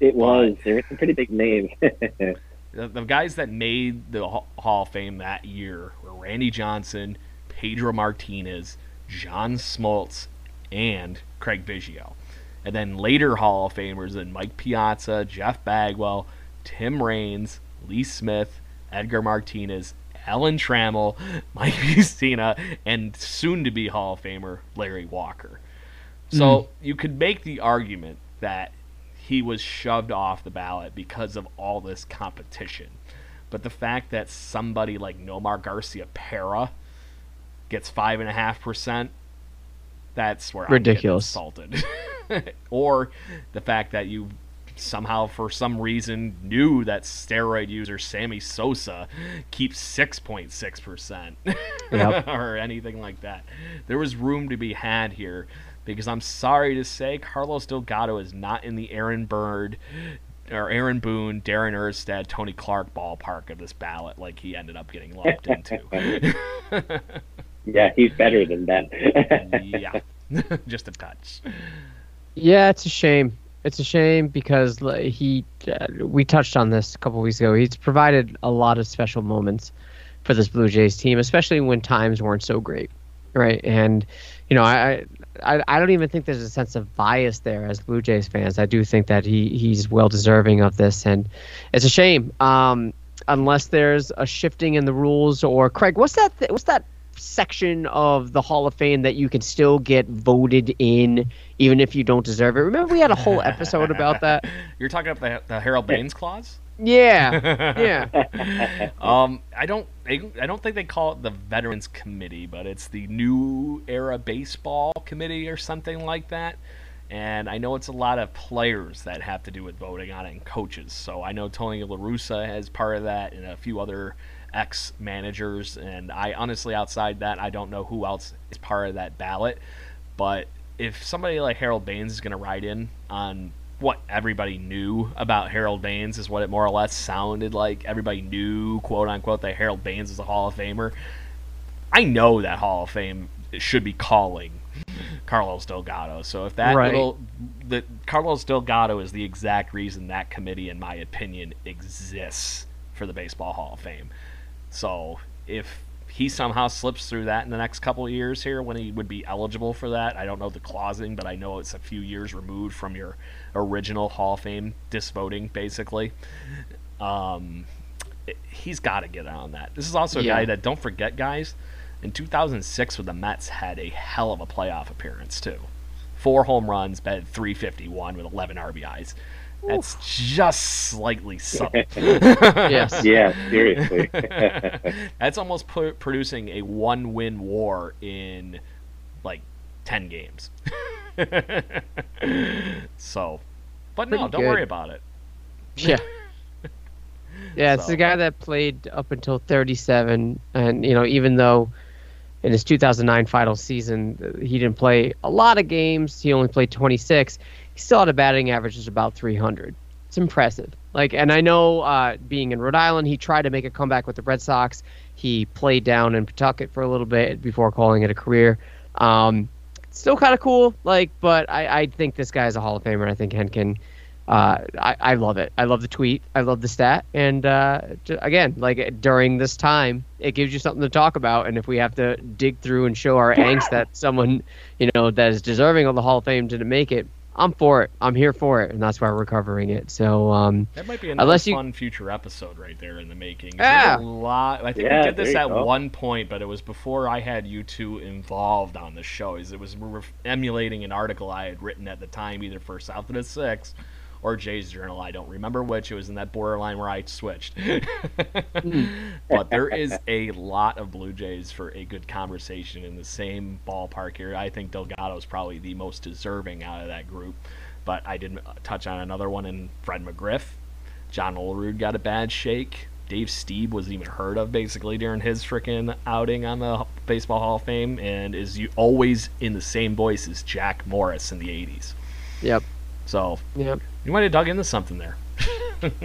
It was. There were some pretty big names. The, the guys that made the Hall Hall of Fame that year were Randy Johnson, Pedro Martinez, John Smoltz, and Craig Biggio. And then later Hall of Famers and Mike Piazza, Jeff Bagwell, Tim Raines, Lee Smith, Edgar Martinez, Alan Trammell, Mike Mussina, and soon to be Hall of Famer Larry Walker. So hmm. you could make the argument that he was shoved off the ballot because of all this competition. but the fact that somebody like Nomar Garciaparra gets five and a half percent, that's where ridiculous I'm insulted. or the fact that you somehow for some reason knew that steroid user Sammy Sosa keeps 6.6% or anything like that. There was room to be had here because I'm sorry to say Carlos Delgado is not in the Aaron Bird or Aaron Boone, Darin Erstad, Tony Clark ballpark of this ballot like he ended up getting lumped into. yeah, he's better than that. yeah. Just a touch. Yeah, it's a shame. It's a shame because he, uh, we touched on this a couple weeks ago. He's provided a lot of special moments for this Blue Jays team, especially when times weren't so great, right? And you know, I, I, I don't even think there's a sense of bias there as Blue Jays fans. I do think that he he's well deserving of this, and it's a shame. Um, unless there's a shifting in the rules, or Craig, what's that? Th- what's that section of the Hall of Fame that you can still get voted in even if you don't deserve it. Remember we had a whole episode about that. You're talking about the, the Harold Baines clause. Yeah, yeah. um, I don't, I don't think they call it the Veterans Committee, but it's the New Era Baseball Committee or something like that. And I know it's a lot of players that have to do with voting on it and coaches. So I know Tony La Russa has part of that, and a few other ex managers. And I honestly, outside that, I don't know who else is part of that ballot. But if somebody like Harold Baines is going to ride in on what everybody knew about Harold Baines, is what it more or less sounded like. Everybody knew, quote unquote, that Harold Baines is a Hall of Famer. I know that Hall of Fame should be calling Carlos Delgado. So if that right. little, the Carlos Delgado is the exact reason that committee, in my opinion, exists for the Baseball Hall of Fame. So if he somehow slips through that in the next couple of years here when he would be eligible for that, I don't know the clausing, but I know it's a few years removed from your original Hall of Fame disvoting, basically. Um, it, he's got to get on that. This is also a yeah. guy that don't forget, guys. In 2006, with the Mets, had a hell of a playoff appearance too. Four home runs, batted 351 with 11 RBIs. That's just slightly subtle. yes. Yeah, seriously. That's almost pu- producing a one win war in like 10 games. so, but Pretty no, don't good. worry about it. Yeah. Yeah, it's so. the guy that played up until 37, and you know, even though in his 2009 final season uh, he didn't play a lot of games, he only played 26 he still had a batting average of about 300. It's impressive. Like, and I know uh, being in Rhode Island, he tried to make a comeback with the Red Sox. He played down in Pawtucket for a little bit before calling it a career. Um, still kind of cool, like, but I, I think this guy is a Hall of Famer. I think Hentgen. Uh, I, I love it. I love the tweet. I love the stat. And uh, again, like during this time, it gives you something to talk about. And if we have to dig through and show our angst that someone, you know, that is deserving of the Hall of Fame didn't make it, I'm for it. I'm here for it, and that's why we're covering it. So um, that might be another fun you... future episode right there in the making. Yeah, a lot. I think yeah, we did this at go. one point, but it was before I had you two involved on the show. Is it was emulating an article I had written at the time, either for South of the Six or Jay's Journal. I don't remember which. It was in that borderline where I switched. but there is a lot of Blue Jays for a good conversation in the same ballpark here. I think Delgado is probably the most deserving out of that group. But I did uh, touch on another one in Fred McGriff. John Olerud got a bad shake. Dave Stieb was even heard of basically during his freaking outing on the Baseball Hall of Fame, and is always in the same voice as Jack Morris in the '80s. Yep. So yep. you might have dug into something there.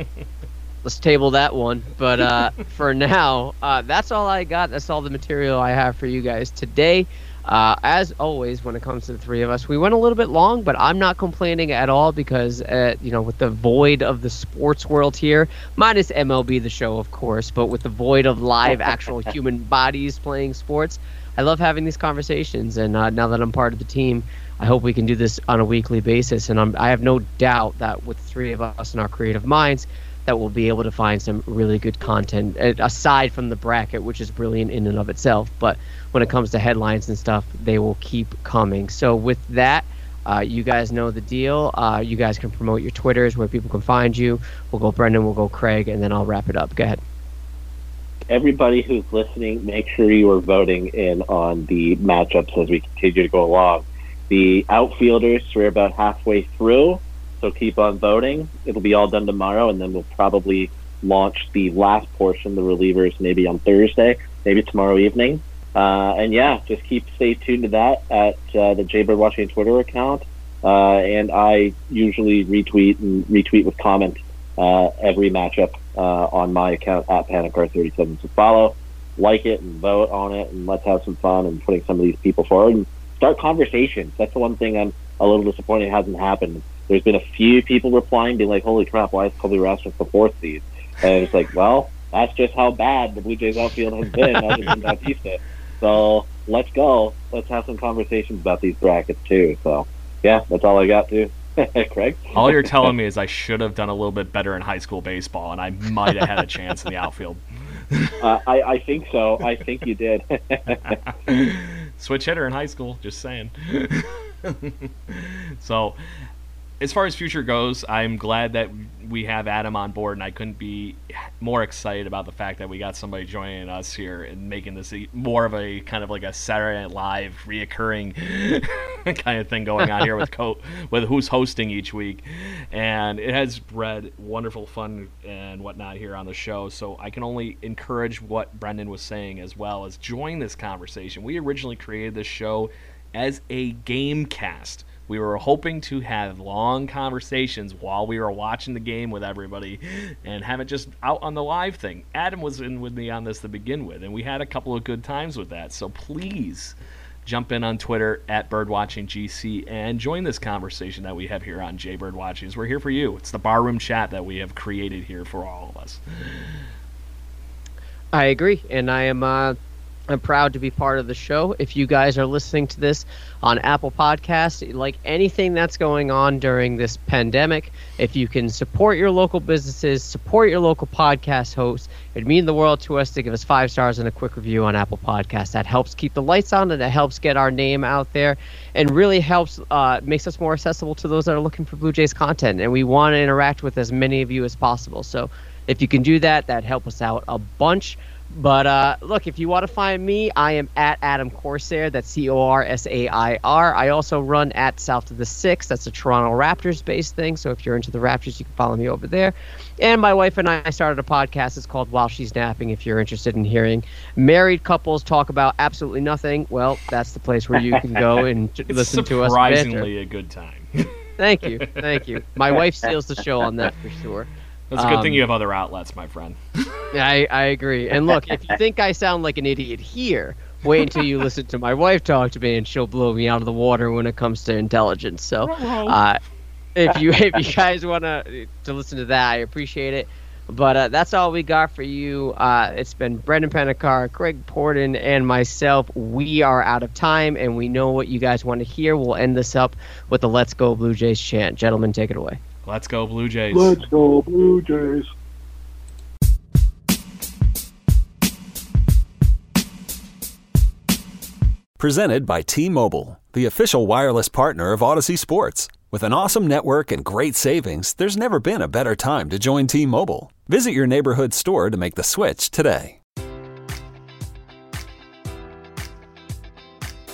Let's table that one. But uh, for now, uh, that's all I got. That's all the material I have for you guys today. Uh, as always, when it comes to the three of us, we went a little bit long, but I'm not complaining at all because, uh, you know, with the void of the sports world here, minus MLB the show, of course, but with the void of live, actual human bodies playing sports, I love having these conversations. And uh, now that I'm part of the team, I hope we can do this on a weekly basis. And I'm, I have no doubt that with three of us and our creative minds, that we'll be able to find some really good content aside from the bracket, which is brilliant in and of itself. But when it comes to headlines and stuff, they will keep coming. So with that. Uh, you guys know the deal. Uh, you guys can promote your Twitters where people can find you. We'll go Brendan, we'll go Craig, and then I'll wrap it up. Go ahead. everybody who's listening, make sure you are voting in on the matchups as we continue to go along. The outfielders, we're about halfway through, so keep on voting. It'll be all done tomorrow, and then we'll probably launch the last portion, the relievers, maybe on Thursday, maybe tomorrow evening. Uh, and yeah, just keep stay tuned to that at uh, the Jaybird Watching Twitter account. Uh, and I usually retweet and retweet with comment uh, every matchup uh, on my account at PanicCar37. So follow, like it, and vote on it, and let's have some fun and putting some of these people forward and start conversations. That's the one thing I'm a little disappointed hasn't happened. There's been a few people replying, being like, "Holy crap, why is Colby Rasmus the fourth seed?" And it's like, well, that's just how bad the Blue Jays outfield has been other than Bautista. So let's go. Let's have some conversations about these brackets too. So yeah, that's all I got too. Craig. All you're telling me is I should have done a little bit better in high school baseball, and I might have had a chance in the outfield. Uh, I, I think so. I think you did. Switch hitter in high school. Just saying. so, as far as future goes, I'm glad that we have Adam on board, and I couldn't be more excited about the fact that we got somebody joining us here and making this more of a kind of like a Saturday Night Live reoccurring kind of thing going on here with co- with who's hosting each week, and it has bred wonderful fun and whatnot here on the show. So I can only encourage what Brendan was saying as well as join this conversation. We originally created this show as a game cast we were hoping to have long conversations while we were watching the game with everybody and have it just out on the live thing. Adam was in with me on this to begin with, and we had a couple of good times with that. So please jump in on Twitter at BirdwatchingGC and join this conversation that we have here on Jaybird Watchings. We're here for you. It's the barroom chat that we have created here for all of us. I agree, and I am uh, I'm proud to be part of the show. If you guys are listening to this on Apple Podcasts, like anything that's going on during this pandemic, if you can support your local businesses, support your local podcast hosts, it'd mean the world to us to give us five stars and a quick review on Apple Podcasts. That helps keep the lights on and it helps get our name out there and really helps uh, makes us more accessible to those that are looking for Blue Jays content. And we want to interact with as many of you as possible. So if you can do that, that help us out a bunch. But uh, look, if you want to find me, I am at Adam Corsair. That's C O R S A I R. I also run at South of the Six. That's a Toronto Raptors based thing. So if you're into the Raptors, you can follow me over there. And my wife and I started a podcast. It's called While She's Napping. If you're interested in hearing married couples talk about absolutely nothing, well, that's the place where you can go and listen to us. Surprisingly, a good time. thank you, thank you. My wife steals the show on that for sure. That's a good um, thing you have other outlets, my friend. I, I agree. And look, if you think I sound like an idiot here, wait until you listen to my wife talk to me, and she'll blow me out of the water when it comes to intelligence. So, uh, if you if you guys want to to listen to that, I appreciate it. But uh, that's all we got for you. Uh, it's been Brendan Panicar, Craig Porton, and myself. We are out of time, and we know what you guys want to hear. We'll end this up with the "Let's Go Blue Jays" chant. Gentlemen, take it away. Let's go, Blue Jays. Let's go, Blue Jays. Presented by T Mobile, the official wireless partner of Audacy Sports. With an awesome network and great savings, there's never been a better time to join T Mobile. Visit your neighborhood store to make the switch today.